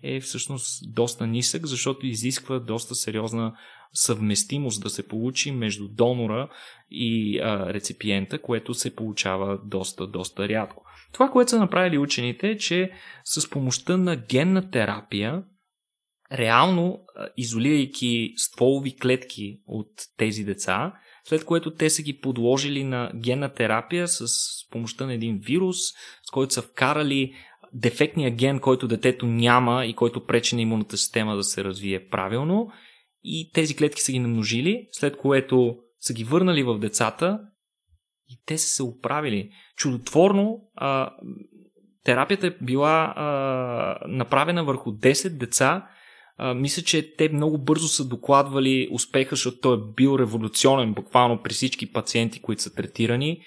е всъщност доста нисък, защото изисква доста сериозна съвместимост да се получи между донора и а, реципиента, което се получава доста, доста рядко. Това, което са направили учените е, че с помощта на генна терапия, реално изолирайки стволови клетки от тези деца, след което те са ги подложили на генна терапия с помощта на един вирус, с който са вкарали дефектния ген, който детето няма и който пречи на имунната система да се развие правилно. И тези клетки са ги намножили, след което са ги върнали в децата и те са се оправили. Чудотворно а, терапията е била а, направена върху 10 деца. А, мисля, че те много бързо са докладвали успеха, защото той е бил революционен буквално при всички пациенти, които са третирани.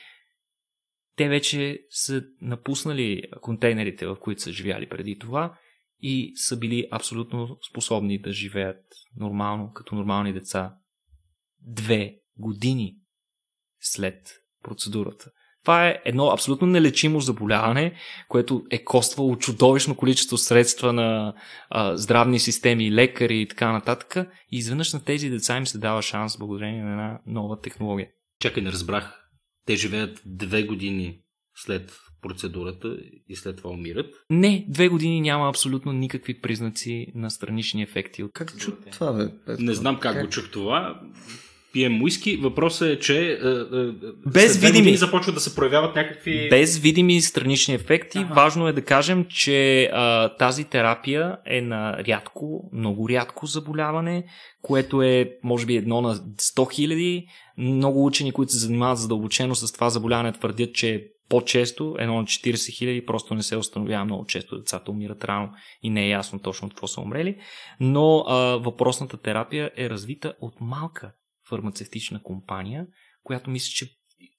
Те вече са напуснали контейнерите, в които са живяли преди това и са били абсолютно способни да живеят нормално, като нормални деца. Две години след процедурата. Това е едно абсолютно нелечимо заболяване, което е коствало чудовищно количество средства на а, здравни системи, лекари и така нататък. И изведнъж на тези деца им се дава шанс благодарение на една нова технология. Чакай, не разбрах. Те живеят две години след процедурата и след това умират? Не, две години няма абсолютно никакви признаци на странични ефекти. Как чу това, бе? Не знам как, как го чух това пием уиски. Въпросът е, че е, е, без видими започват да се проявяват някакви... Без видими странични ефекти. Ага. Важно е да кажем, че а, тази терапия е на рядко, много рядко заболяване, което е може би едно на 100 хиляди. Много учени, които се занимават задълбочено с това заболяване, твърдят, че по-често, едно на 40 хиляди, просто не се установява много често. Децата умират рано и не е ясно точно от какво са умрели. Но а, въпросната терапия е развита от малка фармацевтична компания, която мисля, че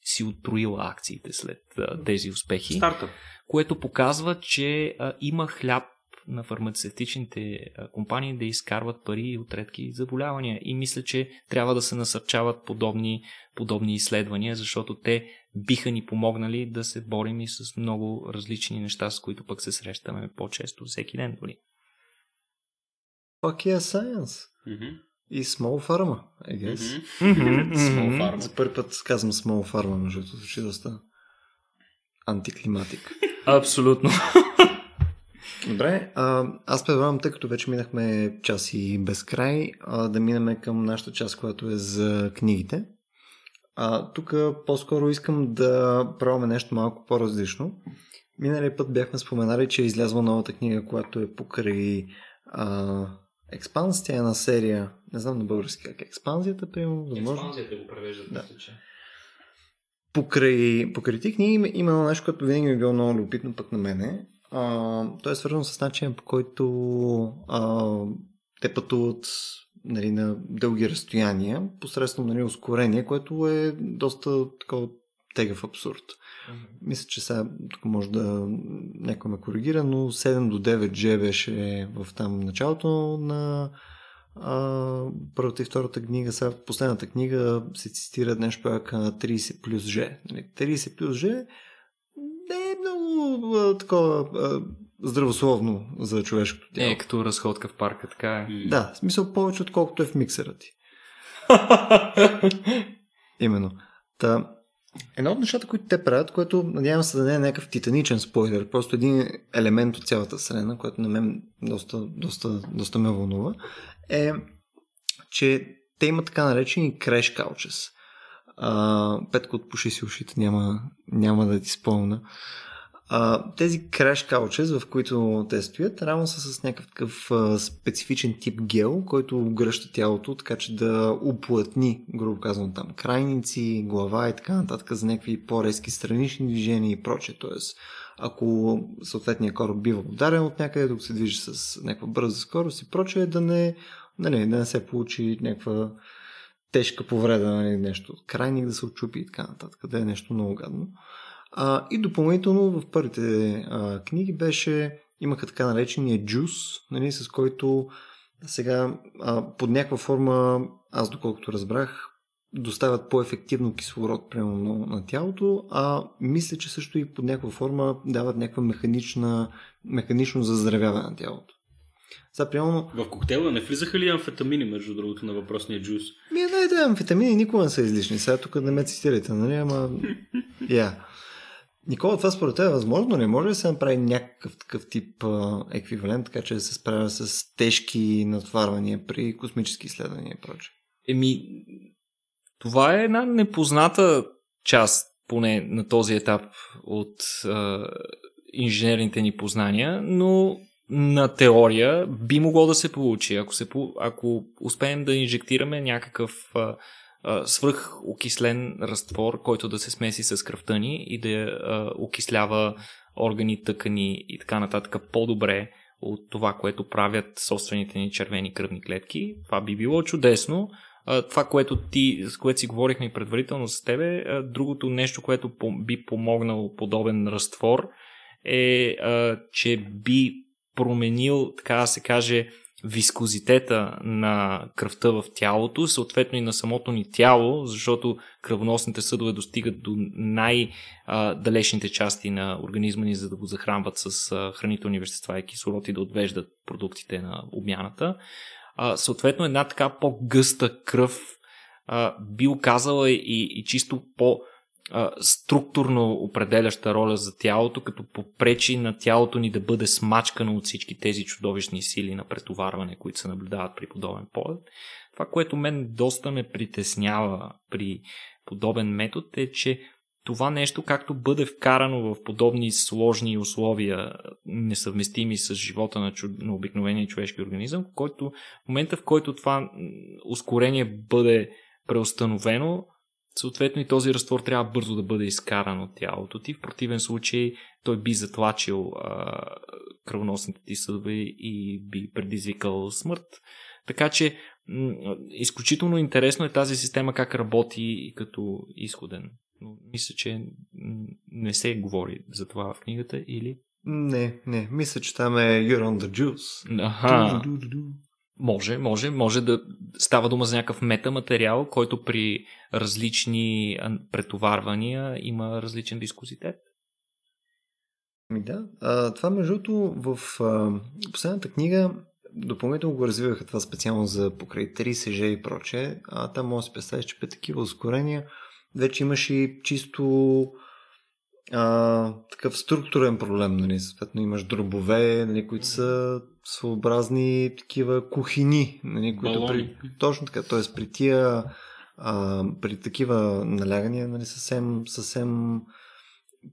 си отруила акциите след а, тези успехи. Старта. Което показва, че а, има хляб на фармацевтичните компании да изкарват пари от редки заболявания. И мисля, че трябва да се насърчават подобни, подобни изследвания, защото те биха ни помогнали да се борим и с много различни неща, с които пък се срещаме по-често всеки ден дори. Fuck yeah, science. Mm-hmm. И Small Pharma, I guess. Mm-hmm. Small Pharma. За първи път казвам Small Pharma, между другото, звучи доста антиклиматик. Абсолютно. Добре, а, аз предлагам, тъй като вече минахме час и без край, а, да минем към нашата част, която е за книгите. А, тук по-скоро искам да правим нещо малко по-различно. Миналия път бяхме споменали, че е излязла новата книга, която е покрай а, Експанс, тя е на серия, не знам на български как е, Експанзията, примерно, възможно. Експанзията го превеждат, Да. че. Покрай, покрай тези книги има, има едно нещо, което винаги ми е било много любопитно пък на мене. А, то е свързано с начина по който а, те пътуват нали, на дълги разстояния, посредством нали, ускорение, което е доста такова тегъв абсурд. Мисля, че сега тук може да някой ме коригира, но 7 до 9 G беше в там началото на а, първата и втората книга. Сега в последната книга се цитира нещо пак на 30 плюс G. Нали, 30 плюс G не е много а, такова а, здравословно за човешкото тяло. Е, като разходка в парка, така е. Да, в смисъл повече отколкото е в миксера ти. Именно. Та, едно от нещата, които те правят, което надявам се да не е някакъв титаничен спойлер, просто един елемент от цялата вселена, което на мен доста, доста, доста ме вълнува, е, че те имат така наречени crash couches. А, Петко, отпуши си ушите, няма, няма да ти спомна. Тези краш каучес, в които те стоят, равно са с някакъв такъв специфичен тип гел, който гръща тялото, така че да уплътни, грубо казвам там, крайници, глава и така нататък за някакви по-резки странични движения и прочее. Тоест, ако съответният кораб бива ударен от някъде, докато се движи с някаква бърза скорост и прочее, да не, нали, да не се получи някаква тежка повреда, нали, нещо крайник да се очупи и така нататък, да е нещо много гадно. А, и допълнително в първите а, книги беше, имаха така наречения джус, нали, с който сега а, под някаква форма, аз доколкото разбрах, доставят по-ефективно кислород примерно на тялото, а мисля, че също и под някаква форма дават някаква механична, механично заздравяване на тялото. Сега, примерно, В коктейла не влизаха ли амфетамини, между другото, на въпросния джус? ми да, да, амфетамини никога не са излишни. Сега тук не ме цитирайте, нали, ама... Я. Yeah. Никола, това според теб е възможно ли? Може ли да се направи някакъв такъв тип а, еквивалент, така че да се справя с тежки натварвания при космически изследвания и прочее? Еми, това е една непозната част, поне на този етап от а, инженерните ни познания, но на теория би могло да се получи. Ако, се, ако успеем да инжектираме някакъв а, а, свръхокислен разтвор, който да се смеси с кръвта ни и да окислява органи, тъкани и така нататък по-добре от това, което правят собствените ни червени кръвни клетки, това би било чудесно. Това, което ти, с което си говорихме и предварително с тебе, другото нещо, което би помогнал подобен разтвор е, че би променил, така да се каже, вискозитета на кръвта в тялото, съответно и на самото ни тяло, защото кръвоносните съдове достигат до най-далечните части на организма ни, за да го захранват с хранителни вещества и кислород и да отвеждат продуктите на обмяната. Съответно, една така по-гъста кръв би оказала и, и чисто по- структурно определяща роля за тялото, като попречи на тялото ни да бъде смачкано от всички тези чудовищни сили на претоварване, които се наблюдават при подобен полет. Това, което мен доста ме притеснява при подобен метод е, че това нещо, както бъде вкарано в подобни сложни условия, несъвместими с живота на, чу... на обикновения човешки организъм, който, в момента в който това ускорение бъде преустановено, съответно и този разтвор трябва бързо да бъде изкаран от тялото ти. В противен случай той би затлачил а, кръвоносните ти съдове и би предизвикал смърт. Така че м- изключително интересно е тази система как работи и като изходен. Но мисля, че не се говори за това в книгата или Не, не. Мисля, че там е You're on the Juice. Аха. Може, може, може да става дума за някакъв метаматериал, който при различни претоварвания има различен вискозитет. Ми да. А, това между другото в а, последната книга допълнително го развиваха това специално за покрай 3 СЖ и проче. А там може да се представиш, че при такива ускорения вече имаш и чисто а, такъв структурен проблем, нали, съответно имаш дробове, нали, които са своеобразни такива кухини, нали, които при, точно така, т.е. при тия а, при такива налягания, нали, съвсем, съвсем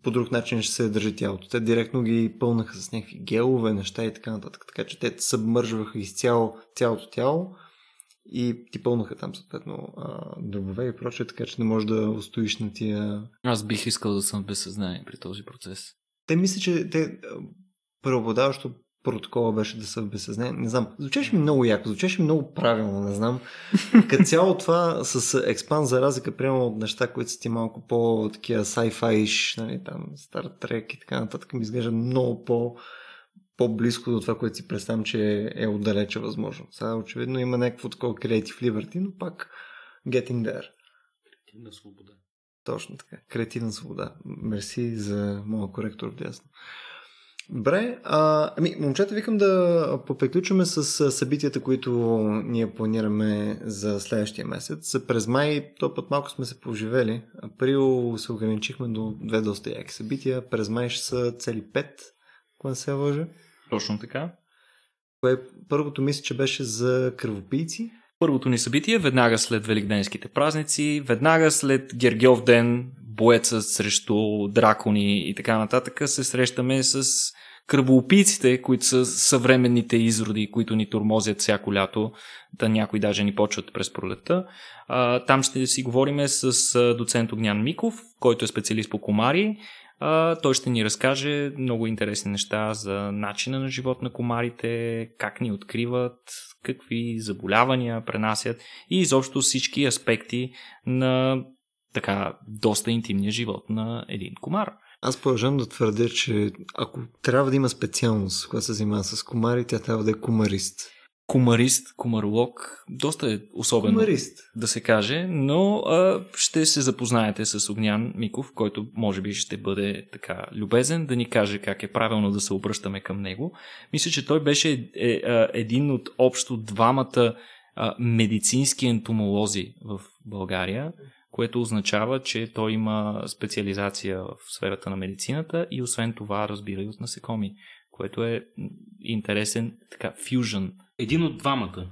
по друг начин ще се държи тялото. Те директно ги пълнаха с някакви гелове, неща и така нататък. Така че те събмържваха изцяло цялото тяло и ти пълнаха там съответно дробове и прочее, така че не можеш да устоиш на тия... Аз бих искал да съм без съзнание при този процес. Те мисля, че те преобладаващо протокола беше да са в безсъзнание. Не знам. Звучеше ми много яко, звучеше ми много правилно, не знам. Като цяло това с експан за разлика, приема от неща, които са ти малко по-такива sci-fi, нали, там, Star Trek и така нататък, ми изглежда много по- по-близко до това, което си представям, че е отдалече възможно. Сега очевидно има някакво такова Creative Liberty, но пак getting there. Креативна свобода. Точно така. Креативна свобода. Мерси за моя коректор вдясно. Добре, а, ами, момчета, викам да поприключваме с събитията, които ние планираме за следващия месец. През май, то път малко сме се поживели. Април се ограничихме до две доста яки събития. През май ще са цели пет, ако не се лъжа. Точно така. Кое първото мисля, че беше за кръвопийци. Първото ни събитие веднага след Великденските празници, веднага след Гергьов ден, боеца срещу дракони и така нататък, се срещаме с кръвоопийците, които са съвременните изроди, които ни тормозят всяко лято, да някои даже ни почват през пролета. Там ще си говорим с доцент Огнян Миков, който е специалист по комари. Той ще ни разкаже много интересни неща за начина на живот на комарите, как ни откриват, какви заболявания пренасят и изобщо всички аспекти на така доста интимния живот на един комар. Аз продължавам да твърдя, че ако трябва да има специалност, която се занимава с комари, тя трябва да е комарист. Комарист, комаролог, доста е особено комарист. да се каже, но а, ще се запознаете с Огнян Миков, който може би ще бъде така любезен да ни каже как е правилно да се обръщаме към него. Мисля, че той беше е, е, един от общо двамата а, медицински ентомолози в България, което означава, че той има специализация в сферата на медицината и освен това разбира и от насекоми, което е интересен така фюжън. Един от двамата.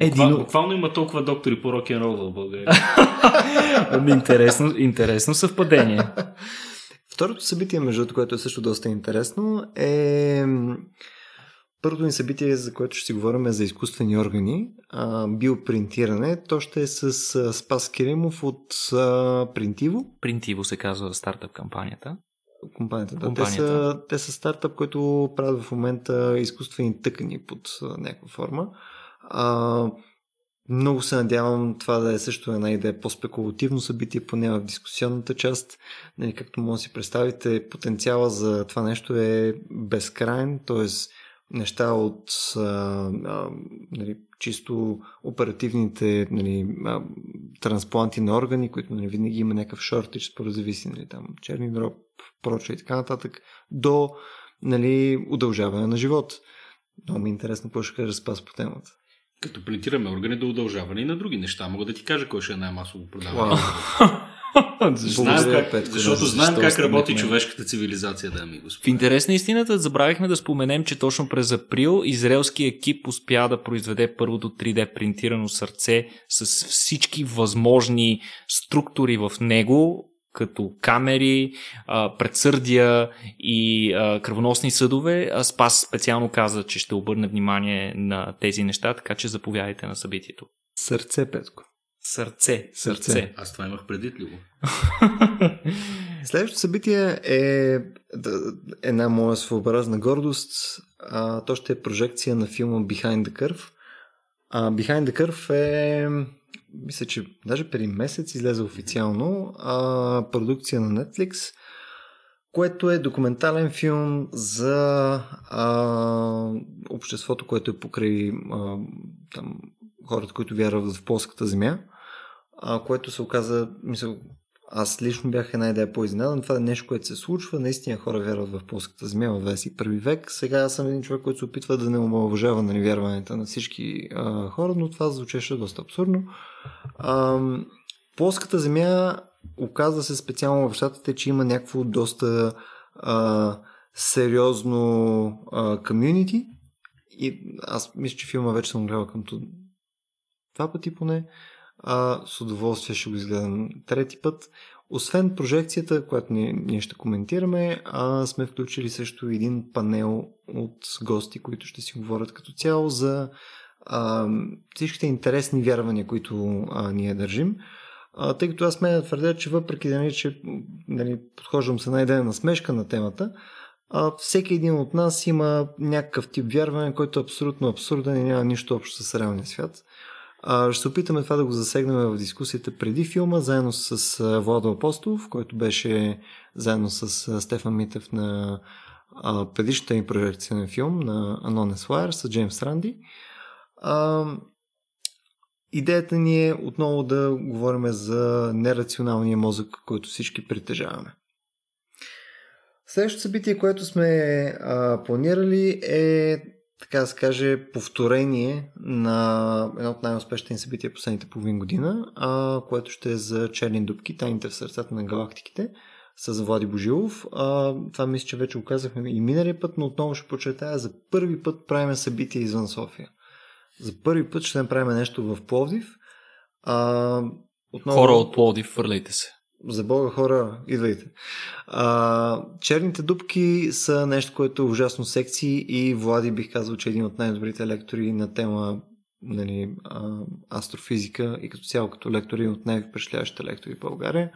Един Буквално, има толкова доктори по рок н рол в България. Ами, интересно, интересно съвпадение. Второто събитие, между другото, което е също доста интересно, е първото ни събитие, за което ще си говорим е за изкуствени органи, а, биопринтиране. То ще е с а, Спас Киримов от а, Принтиво, Принтиво се казва стартъп кампанията. Компанията. Да, те, Компанията. са, те са стартъп, който правят в момента изкуствени тъкани под някаква форма. А, много се надявам това да е също една идея по-спекулативно събитие, поне в дискусионната част. Нали, както може да си представите, потенциала за това нещо е безкрайен, т.е. неща от а, а, нали, чисто оперативните нали, транспланти на органи, които нали, винаги има някакъв шортич, според зависи, нали, там, черни дроб, прочее и така нататък, до нали, удължаване на живот. Много ми е интересно какво ще каже Спас по темата. Като принтираме органи до удължаване и на други неща. Мога да ти кажа кой ще е най-масово продаван. Вау. Защо? Знаем как, Петко, защото знаем защо как работи човешката цивилизация, дами и В господа. интерес на истината, забравихме да споменем, че точно през април израелски екип успя да произведе първото 3D принтирано сърце с всички възможни структури в него, като камери, предсърдия и кръвоносни съдове. Спас специално каза, че ще обърне внимание на тези неща, така че заповядайте на събитието. Сърце, Петко. Сърце. Сърце. Аз това имах предвид ли го? Следващото събитие е една моя своеобразна гордост. А, то ще е прожекция на филма Behind the Curve. А, Behind the Curve е мисля, че даже преди месец излезе официално а, продукция на Netflix, което е документален филм за а, обществото, което е покрай а, там, хората, които вярват в полската земя, а, което се оказа, мисля, аз лично бях една идея по-изненадан. Това е нещо, което се случва. Наистина хора вярват в полската земя в 21 век. Сега аз съм един човек, който се опитва да не омалважава нали, вярванията на всички а, хора, но това звучеше доста абсурдно. А, полската земя оказва се специално в щатите, че има някакво доста а, сериозно комюнити. И аз мисля, че филма вече съм гледал към два пъти поне. А, с удоволствие ще го изгледам трети път. Освен прожекцията, която ние, ние ще коментираме, а, сме включили също един панел от гости, които ще си говорят като цяло за а, всичките интересни вярвания, които а, ние държим. А, тъй като аз сме да твърдя, че въпреки нали, че нали, подхождам с една идея на смешка на темата, а, всеки един от нас има някакъв тип вярване, който е абсолютно абсурден и няма нищо общо с реалния свят. А, ще се опитаме това да го засегнем в дискусията преди филма, заедно с Владо Апостолов, който беше заедно с Стефан Митев на предишната им прожекция на филм на Anonymous Wire с Джеймс Ранди. А, идеята ни е отново да говорим за нерационалния мозък, който всички притежаваме. Следващото събитие, което сме а, планирали е така да се каже, повторение на едно от най-успешните събития последните половин година, а, което ще е за черни дубки, тайните в сърцата на галактиките с Влади Божилов. А, това мисля, че вече го казахме и миналия път, но отново ще почетая, за първи път правим събитие извън София. За първи път ще направим нещо в Пловдив. А, отново... Хора от Пловдив, фърляйте се за Бога хора, идвайте. А, черните дубки са нещо, което е ужасно секси и Влади бих казал, че е един от най-добрите лектори на тема нали, а, астрофизика и като цяло като лектор един от най-впечатляващите лектори в България.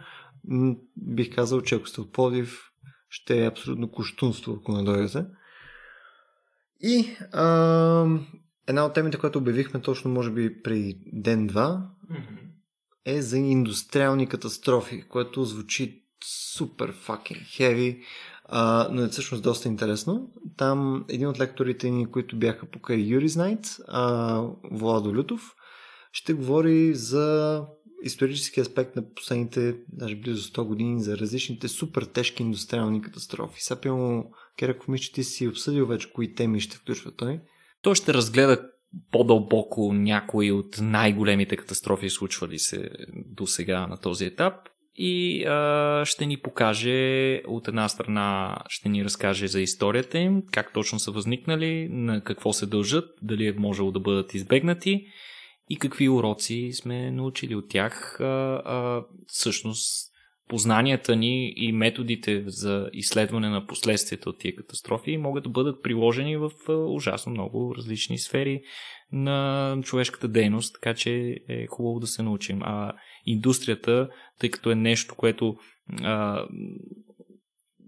Бих казал, че ако сте от Подив, ще е абсолютно куштунство, ако не дойдете. И а, една от темите, която обявихме точно, може би, при ден-два, mm-hmm е за индустриални катастрофи, което звучи супер факен хеви, но е всъщност доста интересно. Там един от лекторите ни, които бяха покрай Юрис Найт, Владо Лютов, ще говори за исторически аспект на последните, даже близо 100 години, за различните супер тежки индустриални катастрофи. Сапилно, Кераков, мисля, ти си обсъдил вече кои теми ще включва той. Той ще разгледа по-дълбоко някои от най-големите катастрофи, случвали се до сега на този етап. И а, ще ни покаже, от една страна ще ни разкаже за историята им, как точно са възникнали, на какво се дължат, дали е можело да бъдат избегнати и какви уроци сме научили от тях. А, а, всъщност познанията ни и методите за изследване на последствията от тия катастрофи могат да бъдат приложени в ужасно много различни сфери на човешката дейност, така че е хубаво да се научим. А индустрията, тъй като е нещо, което а,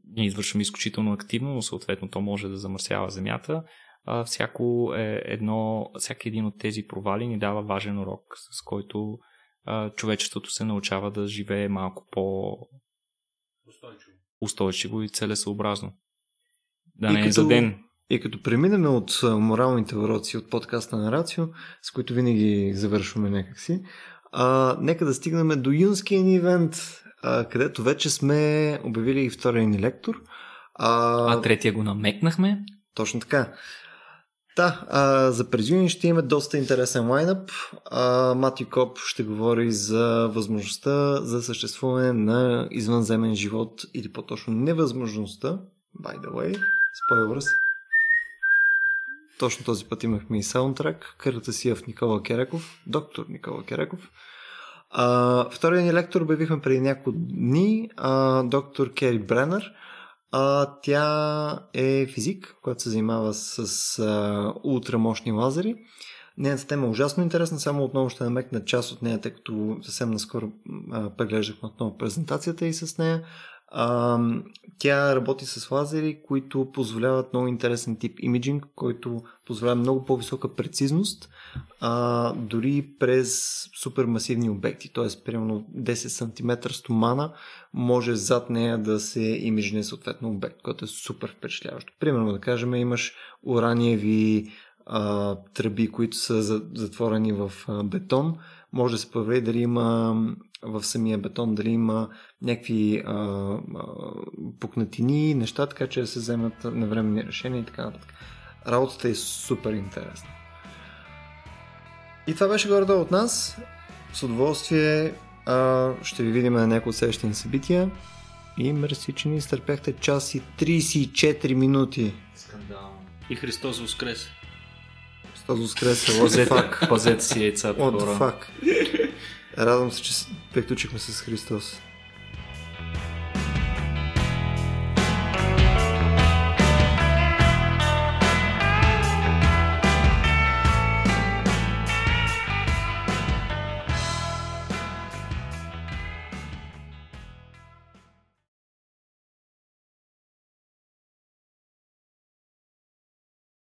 ние извършваме изключително активно, но съответно то може да замърсява земята, а, всяко е едно, всяки един от тези провали ни дава важен урок, с който а, човечеството се научава да живее малко по устойчиво, устойчиво и целесообразно. Да и не като, е за ден. И като преминем от моралните уроци от подкаста на Рацио, с които винаги завършваме някакси, а, нека да стигнем до юнския ни ивент, а, където вече сме обявили и втория ни лектор. А, а третия го намекнахме. Точно така. Да, а, за през юни ще имаме доста интересен лайнъп. А, Мати Коп ще говори за възможността за съществуване на извънземен живот или по-точно невъзможността, by the way, spoilers. Точно този път имахме и саундтрак, кърата си в Никола Кереков, доктор Никола Кереков. А, втория ни лектор обявихме преди няколко дни, а, доктор Кери Бренър – а, тя е физик, която се занимава с а, ултрамощни лазери. Нейната тема е ужасно интересна, само отново ще намекна част от нея, тъй като съвсем наскоро преглеждахме отново презентацията и с нея. А, тя работи с лазери, които позволяват много интересен тип имиджинг, който позволява много по-висока прецизност, а, дори през супермасивни обекти, т.е. примерно 10 см стомана може зад нея да се имиджне съответно обект, който е супер впечатляващо. Примерно да кажем имаш ураниеви а, тръби, които са затворени в а, бетон, може да се провери дали има в самия бетон, дали има някакви а, а, пукнатини, неща, така че да се вземат навременни решения и така нататък. Работата е супер интересна. И това беше горе от нас. С удоволствие а, ще ви видим на някои от следващите събития. И мерси, че ни изтърпяхте час и 34 минути. Скандално. И Христос воскрес. Христос воскрес. Пазете си яйцата. Fuck? Радвам се, че приключихме с Христос.